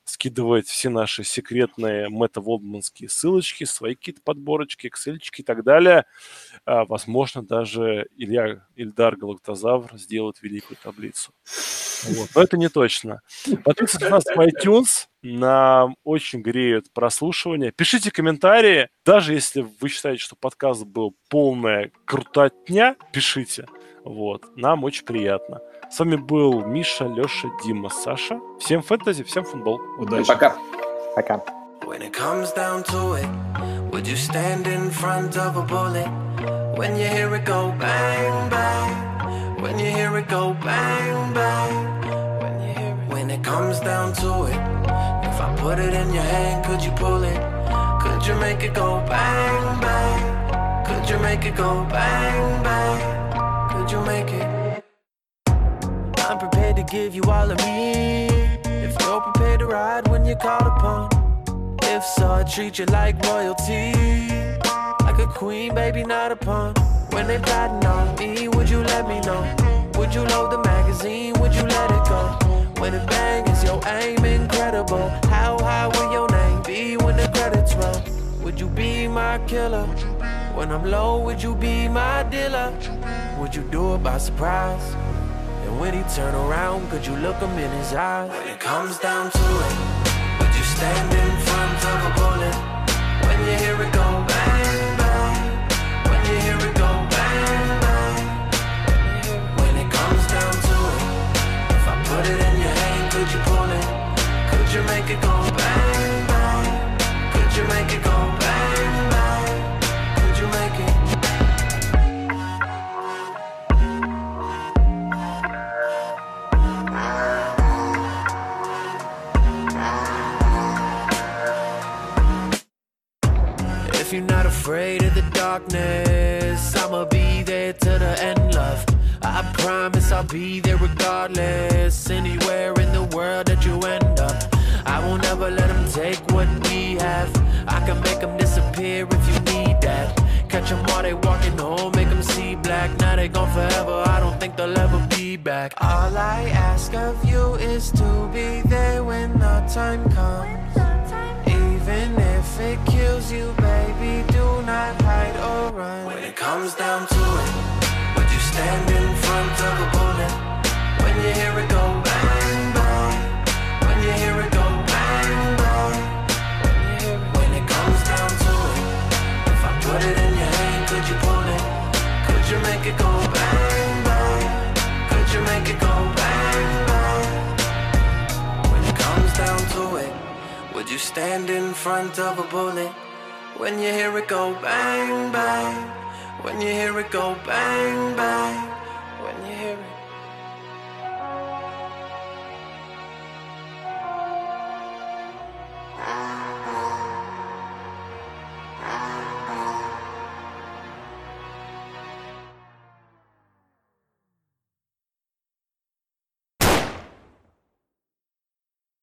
скидывать все наши секретные мета-волдманские ссылочки, свои какие-то подборочки, excel и так далее. А, возможно, даже Илья Ильдар Галактозавр сделает великую таблицу. Вот. Но это не точно. Подписывайтесь на нас в iTunes. Нам очень греют прослушивание. Пишите комментарии. Даже если вы считаете, что подкаст был полная крутотня, пишите. Вот. Нам очень приятно. С вами был Миша, Леша, Дима, Саша. Всем фэнтези, всем футбол. Удачи. Пока. Пока. When it comes down to it, would you stand in front of a bullet? When you hear it go bang, bang. When you hear it go bang, bang. When you hear it. When it comes down to it, if I put it in your hand, could you pull it? Could you make it go bang, bang? Could you make it go bang, bang? You make it? I'm prepared to give you all of me. If you're prepared to ride when you're called upon. If so, I treat you like royalty. Like a queen, baby, not a pawn. When they plotting on me, would you let me know? Would you load the magazine? Would you let it go? When it bang, is your aim incredible? How high will your name be when the credits roll? Would you be my killer? When I'm low, would you be my dealer? Would you do it by surprise? And when he turn around, could you look him in his eyes? When it comes down to it, would you stand in front of a bullet? When you hear it go bang, bang, when you hear it go bang, bang. When it comes down to it, if I put it in your hand, could you pull it? Could you make it go darkness. I'ma be there to the end, love. I promise I'll be there regardless. Anywhere in the world that you end up. I won't ever let them take what we have. I can make them disappear if you need that. Catch them while they walking home, make them see black. Now they gone forever, I don't think they'll ever be back. All I ask of you is to be there when the time comes. If it kills you, baby, do not hide or run. When it comes down to it, would you stand in front of a bullet? When you hear it you stand in front of a bullet? When you hear it go bang, bang. When you hear it go bang, bang.